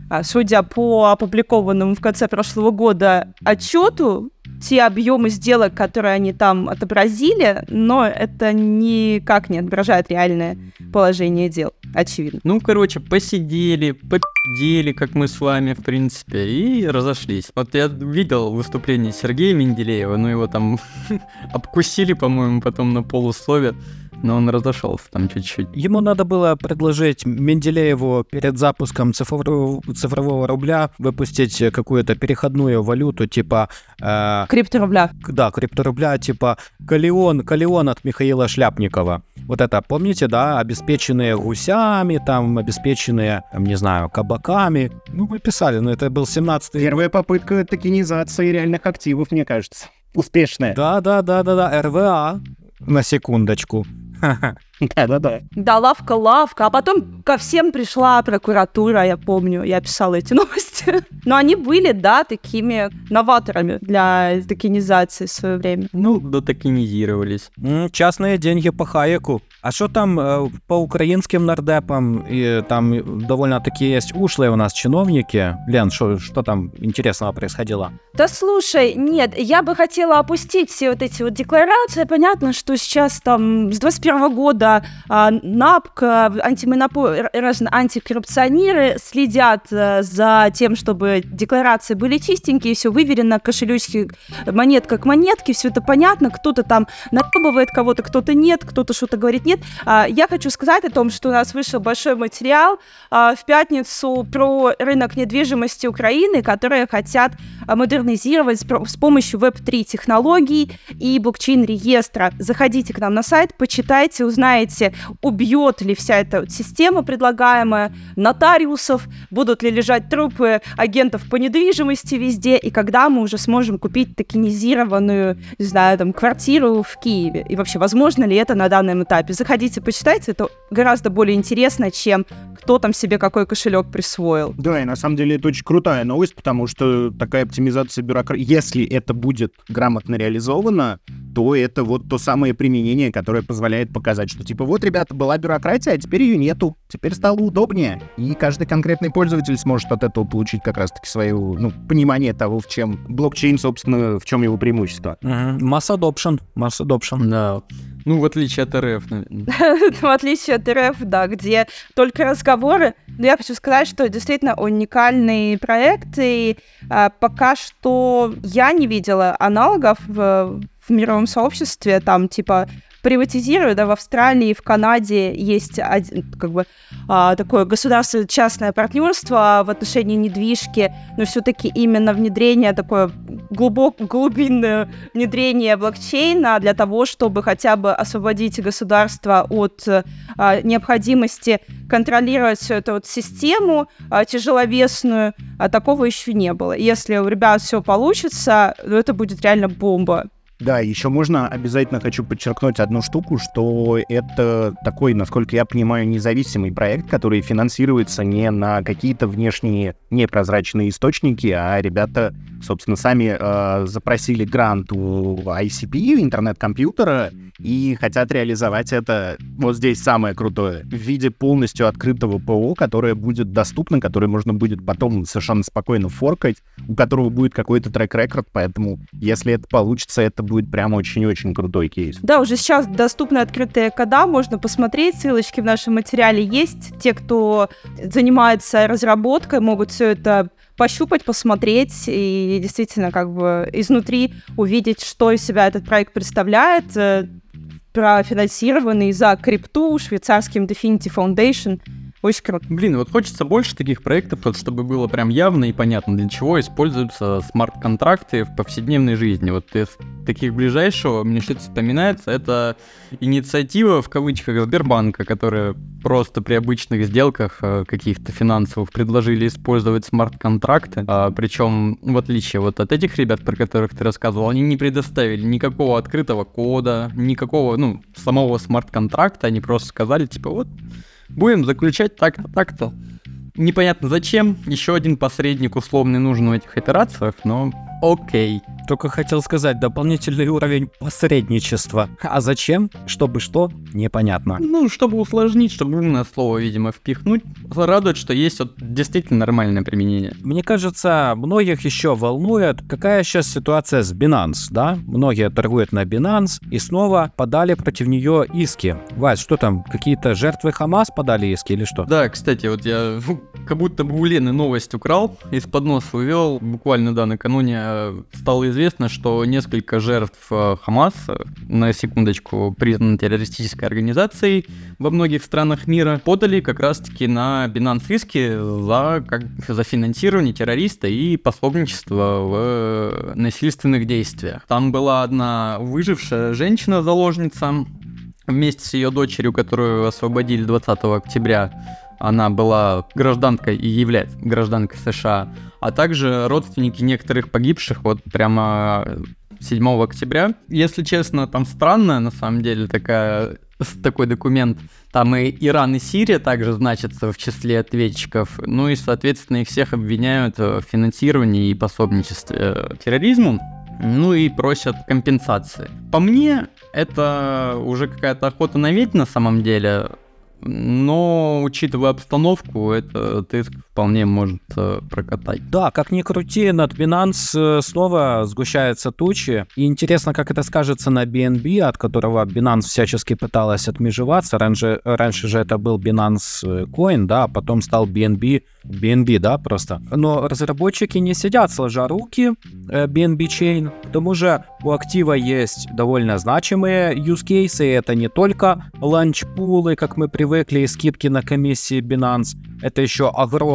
B: А, Судя по опубликованному в конце прошлого года отчету, те объемы сделок, которые они там отобразили, но это никак не отображает реальное положение дел, очевидно.
D: Ну, короче, посидели, попидели, как мы с вами, в принципе, и разошлись. Вот я видел выступление Сергея Менделеева, но его там обкусили, по-моему, потом на полуслове, но он разошелся там чуть-чуть.
C: Ему надо было предложить Менделееву перед запуском цифрового, цифрового рубля выпустить какую-то переходную валюту, типа... э,
B: Крипторубля.
C: да, крипторубля, типа Калион, Калион от Михаила Шляпникова. Вот это, помните, да, обеспеченные гусями, там, обеспеченные, там, не знаю, кабаками. Ну, мы писали, но это был 17
E: Первая попытка токенизации реальных активов, мне кажется. Успешная.
C: Да, да, да, да, да, РВА, на секундочку.
E: Да-да-да.
B: Да, лавка, лавка. А потом ко всем пришла прокуратура, я помню, я писала эти новости. Но они были, да, такими новаторами для токенизации в свое время.
D: Ну, дотокенизировались.
C: Частные деньги по Хаеку. А что там по украинским нардепам? И там довольно-таки есть ушлые у нас чиновники. Лен, что что там интересного происходило?
B: Да слушай, нет, я бы хотела опустить все вот эти вот декларации. Понятно, что сейчас там с 21 года а, НАПК, антимонопо- разные антикоррупционеры следят э, за тем, чтобы декларации были чистенькие, все выверено, кошелечки, монетка к монетке, все это понятно. Кто-то там наебывает кого-то, кто-то нет, кто-то что-то говорит нет. А, Я хочу сказать о том, что у нас вышел большой материал а, в пятницу про рынок недвижимости Украины, которые хотят а, модернизировать с помощью Web3 технологий и блокчейн-реестра. Заходите к нам на сайт, почитайте, узнаете, убьет ли вся эта система предлагаемая нотариусов, будут ли лежать трупы агентов по недвижимости везде, и когда мы уже сможем купить токенизированную, не знаю, там, квартиру в Киеве. И вообще, возможно ли это на данном этапе? Заходите, почитайте, это гораздо более интересно, чем кто там себе какой кошелек присвоил.
E: Да, и на самом деле это очень крутая новость, потому что такая оптимизация бюрократии, если это будет грамотно реализовано, то это вот то самое применение, которое позволяет показать, что типа вот, ребята, была бюрократия, а теперь ее нету, теперь стало удобнее, и каждый конкретный пользователь сможет от этого получить как раз-таки свое, ну, понимание того, в чем блокчейн, собственно, в чем его преимущество.
C: Масс adoption, масс adoption.
D: Да. Ну, в отличие от РФ, наверное.
B: В отличие от РФ, да, где только разговоры. Но я хочу сказать, что действительно уникальный проект, и а, пока что я не видела аналогов в мировом сообществе, там, типа, приватизируют, да, в Австралии, в Канаде есть один, как бы а, такое государственно-частное партнерство в отношении недвижки, но все-таки именно внедрение такое глубокое, глубинное внедрение блокчейна для того, чтобы хотя бы освободить государство от а, необходимости контролировать всю эту вот систему а, тяжеловесную, а такого еще не было. Если у ребят все получится, то это будет реально бомба.
E: Да, еще можно обязательно хочу подчеркнуть одну штуку, что это такой, насколько я понимаю, независимый проект, который финансируется не на какие-то внешние непрозрачные источники, а ребята, собственно, сами э, запросили грант у ICP, интернет-компьютера, и хотят реализовать это, вот здесь самое крутое, в виде полностью открытого ПО, которое будет доступно, которое можно будет потом совершенно спокойно форкать, у которого будет какой-то трек-рекорд, поэтому если это получится, это будет прям очень-очень крутой кейс.
B: Да, уже сейчас доступны открытые кода, можно посмотреть, ссылочки в нашем материале есть. Те, кто занимается разработкой, могут все это пощупать, посмотреть и действительно как бы изнутри увидеть, что из себя этот проект представляет, э, профинансированный за крипту швейцарским Definity Foundation. Очень круто.
D: Блин, вот хочется больше таких проектов, вот, чтобы было прям явно и понятно, для чего используются смарт-контракты в повседневной жизни. Вот из таких ближайшего мне что-то вспоминается, это инициатива в кавычках Сбербанка, которая просто при обычных сделках э, каких-то финансовых предложили использовать смарт-контракты. А, причем, в отличие вот от этих ребят, про которых ты рассказывал, они не предоставили никакого открытого кода, никакого, ну, самого смарт-контракта, они просто сказали, типа, вот, Будем заключать так-то, так-то. Непонятно зачем. Еще один посредник условный нужен в этих операциях, но окей.
C: Только хотел сказать, дополнительный уровень посредничества. А зачем? Чтобы что? Непонятно.
D: Ну, чтобы усложнить, чтобы умное слово, видимо, впихнуть. Радует, что есть вот действительно нормальное применение.
C: Мне кажется, многих еще волнует, какая сейчас ситуация с Binance, да? Многие торгуют на Binance и снова подали против нее иски. Вась, что там, какие-то жертвы Хамас подали иски или что?
D: Да, кстати, вот я как будто бы у Лены новость украл, из-под носа увел. Буквально, да, накануне э, стало известно, что несколько жертв э, Хамас, на секундочку, признаны террористической организацией во многих странах мира, подали как раз-таки на Binance иски за, как, за финансирование террориста и пособничество в э, насильственных действиях. Там была одна выжившая женщина-заложница, вместе с ее дочерью, которую освободили 20 октября, она была гражданкой и является гражданкой США, а также родственники некоторых погибших, вот прямо 7 октября. Если честно, там странная, на самом деле, такая такой документ. Там и Иран, и Сирия также значатся в числе ответчиков. Ну и, соответственно, их всех обвиняют в финансировании и пособничестве терроризму. Ну и просят компенсации. По мне, это уже какая-то охота на ведь на самом деле но, учитывая обстановку, этот иск вполне может э, прокатать.
C: Да, как ни крути, над Binance э, снова сгущаются тучи. И интересно, как это скажется на BNB, от которого Binance всячески пыталась отмежеваться. Раньше, раньше же это был Binance э, Coin, да, а потом стал BNB BNB, да, просто. Но разработчики не сидят сложа руки, BNB Chain. К тому же у актива есть довольно значимые use cases, и это не только ланчпулы, как мы привыкли, и скидки на комиссии Binance. Это еще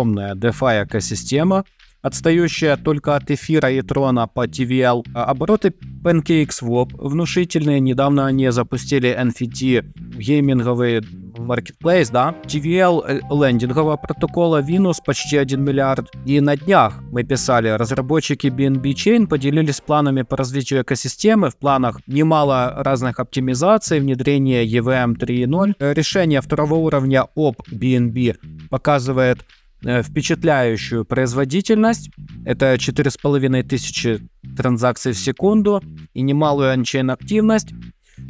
C: огромная DeFi экосистема, отстающая только от эфира и трона по TVL. А обороты PancakeSwap внушительные. Недавно они запустили NFT гейминговый marketplace, да, TVL э, лендингового протокола Venus почти 1 миллиард. И на днях мы писали, разработчики BNB Chain поделились планами по развитию экосистемы. В планах немало разных оптимизаций, внедрение EVM 3.0. Решение второго уровня OP BNB показывает впечатляющую производительность. Это 4500 транзакций в секунду и немалую анчейн активность.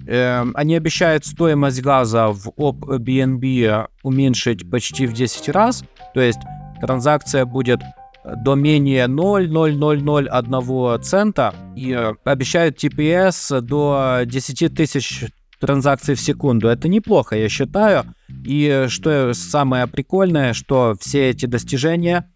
C: Эм, они обещают стоимость газа в ОП BNB уменьшить почти в 10 раз. То есть транзакция будет до менее 0,0001 цента и э, обещают TPS до 10 тысяч транзакций в секунду. Это неплохо, я считаю. И что самое прикольное, что все эти достижения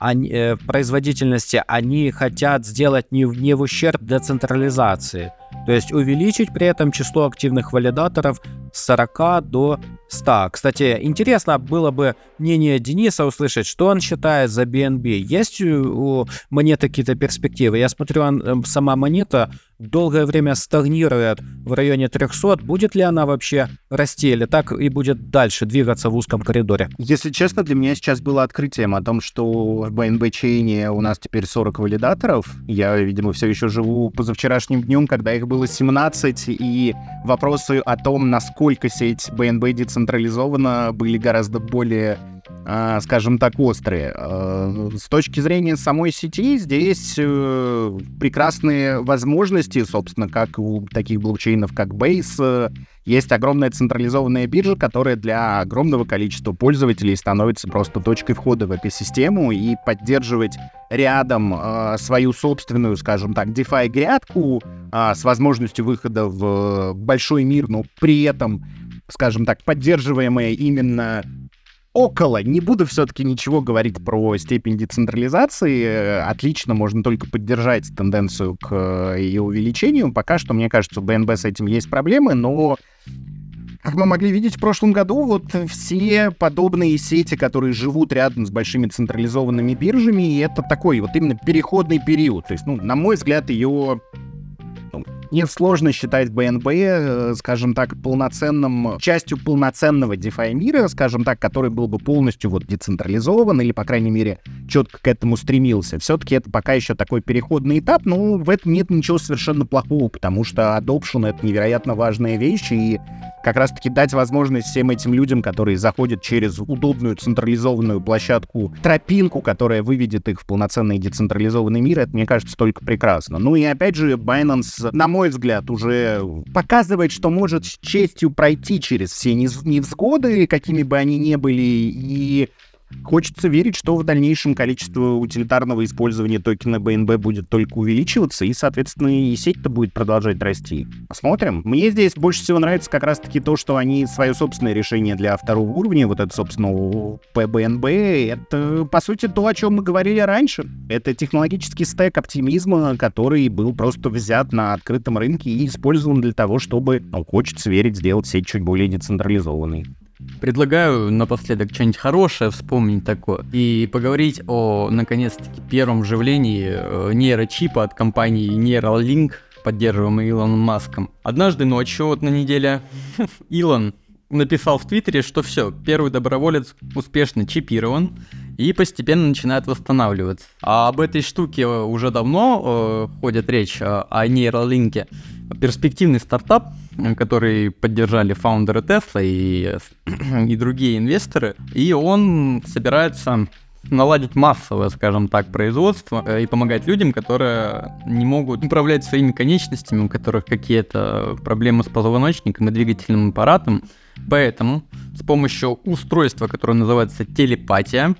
C: они, э, производительности, они хотят сделать не, не в ущерб децентрализации. То есть увеличить при этом число активных валидаторов 40 до 100. Кстати, интересно было бы мнение Дениса услышать, что он считает за BNB. Есть у монеты какие-то перспективы? Я смотрю, он, эм, сама монета долгое время стагнирует в районе 300. Будет ли она вообще расти или так и будет дальше двигаться в узком коридоре?
E: Если честно, для меня сейчас было открытием о том, что в BNB чейне у нас теперь 40 валидаторов. Я, видимо, все еще живу позавчерашним днем, когда их было 17, и вопросы о том, насколько сеть BNB децентрализована, были гораздо более а, скажем так, острые. А, с точки зрения самой сети, здесь э, прекрасные возможности, собственно, как у таких блокчейнов, как Base, есть огромная централизованная биржа, которая для огромного количества пользователей становится просто точкой входа в экосистему и поддерживать рядом э, свою собственную, скажем так, DeFi грядку э, с возможностью выхода в большой мир, но при этом, скажем так, поддерживаемая именно около. Не буду все-таки ничего говорить про степень децентрализации. Отлично, можно только поддержать тенденцию к э, ее увеличению. Пока что, мне кажется, у БНБ с этим есть проблемы, но как мы могли видеть в прошлом году, вот все подобные сети, которые живут рядом с большими централизованными биржами, это такой вот именно переходный период. То есть, ну, на мой взгляд, ее мне сложно считать БНБ, э, скажем так, полноценным, частью полноценного DeFi мира, скажем так, который был бы полностью вот децентрализован или, по крайней мере, четко к этому стремился. Все-таки это пока еще такой переходный этап, но в этом нет ничего совершенно плохого, потому что adoption — это невероятно важная вещь, и как раз-таки дать возможность всем этим людям, которые заходят через удобную централизованную площадку, тропинку, которая выведет их в полноценный децентрализованный мир, это, мне кажется, только прекрасно. Ну и опять же, Binance, на мой взгляд, уже показывает, что может с честью пройти через все невзгоды, какими бы они ни были, и Хочется верить, что в дальнейшем количество утилитарного использования токена BNB будет только увеличиваться, и, соответственно, и сеть-то будет продолжать расти. Посмотрим. Мне здесь больше всего нравится как раз-таки то, что они свое собственное решение для второго уровня, вот это, собственно, PBNB, это, по сути, то, о чем мы говорили раньше. Это технологический стек оптимизма, который был просто взят на открытом рынке и использован для того, чтобы, ну, хочется верить, сделать сеть чуть более децентрализованной.
D: Предлагаю напоследок что-нибудь хорошее вспомнить такое и поговорить о, наконец-таки, первом вживлении э, нейрочипа от компании Neuralink, поддерживаемый Илоном Маском. Однажды ночью, вот на неделе, Илон написал в Твиттере, что все, первый доброволец успешно чипирован и постепенно начинает восстанавливаться. А об этой штуке уже давно э, ходит речь э, о нейролинке. Перспективный стартап, который поддержали фаундеры Tesla и, и другие инвесторы, и он собирается наладить массовое, скажем так, производство э, и помогать людям, которые не могут управлять своими конечностями, у которых какие-то проблемы с позвоночником и двигательным аппаратом. Поэтому с помощью устройства, которое называется телепатия,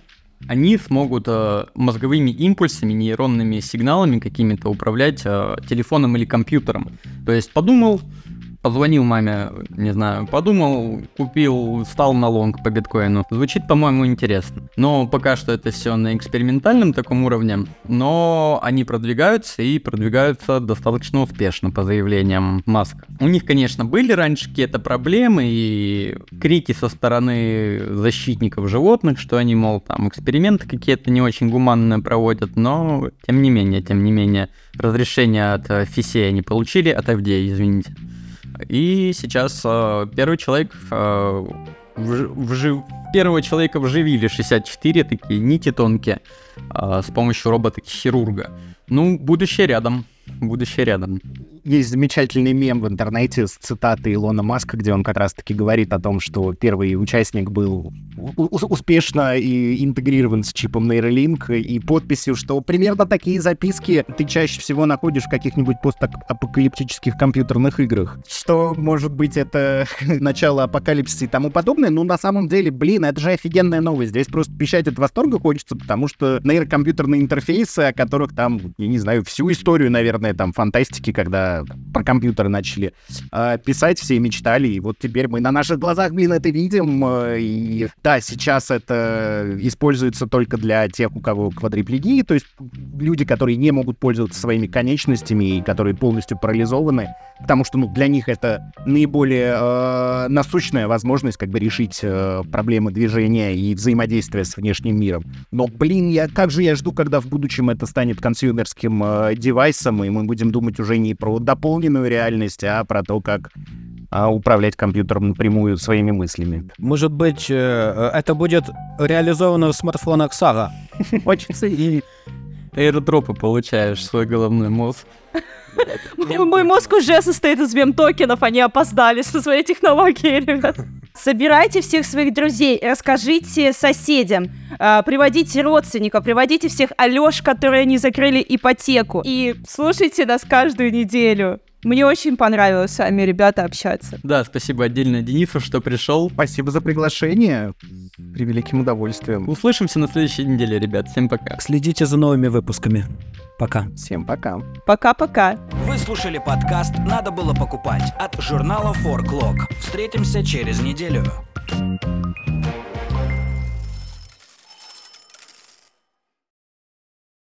D: они смогут э, мозговыми импульсами, нейронными сигналами какими-то управлять э, телефоном или компьютером. То есть подумал, позвонил маме, не знаю, подумал, купил, стал на лонг по биткоину. Звучит, по-моему, интересно. Но пока что это все на экспериментальном таком уровне, но они продвигаются и продвигаются достаточно успешно по заявлениям Маска. У них, конечно, были раньше какие-то проблемы и крики со стороны защитников животных, что они, мол, там эксперименты какие-то не очень гуманные проводят, но тем не менее, тем не менее, разрешение от FCA они получили, от FDA, извините. И сейчас э, первый человек э, вж, вжив, первого человека вживили 64 такие нити тонкие э, с помощью робота-хирурга. Ну, будущее рядом. Будущее рядом
E: есть замечательный мем в интернете с цитатой Илона Маска, где он как раз-таки говорит о том, что первый участник был успешно и интегрирован с чипом Neuralink и подписью, что примерно такие записки ты чаще всего находишь в каких-нибудь постапокалиптических компьютерных играх. Что, может быть, это начало апокалипсиса и тому подобное, но на самом деле, блин, это же офигенная новость. Здесь просто пищать от восторга хочется, потому что нейрокомпьютерные интерфейсы, о которых там, я не знаю, всю историю, наверное, там фантастики, когда про компьютеры начали э, писать, все мечтали, и вот теперь мы на наших глазах, блин, это видим. Э, и да, сейчас это используется только для тех, у кого квадриплегия, то есть люди, которые не могут пользоваться своими конечностями и которые полностью парализованы, потому что ну, для них это наиболее э, насущная возможность как бы решить э, проблемы движения и взаимодействия с внешним миром. Но, блин, я, как же я жду, когда в будущем это станет консюмерским э, девайсом, и мы будем думать уже не про дополненную реальность, а про то, как а, управлять компьютером напрямую своими мыслями.
C: Может быть, э, это будет реализовано в смартфонах Сага?
E: Хочется и...
D: Аирдропы получаешь свой головной мозг.
B: Мой мозг уже состоит из мем-токенов, они опоздали со своей технологией, ребят. Собирайте всех своих друзей, расскажите соседям, э, приводите родственников, приводите всех Алёш, которые не закрыли ипотеку. И слушайте нас каждую неделю. Мне очень понравилось с вами, ребята, общаться.
D: Да, спасибо отдельно Денису, что пришел.
E: Спасибо за приглашение. При великим удовольствием.
D: Услышимся на следующей неделе, ребят. Всем пока.
C: Следите за новыми выпусками. Пока.
E: Всем пока.
B: Пока-пока.
F: Вы слушали подкаст «Надо было покупать» от журнала Forklog. Встретимся через неделю.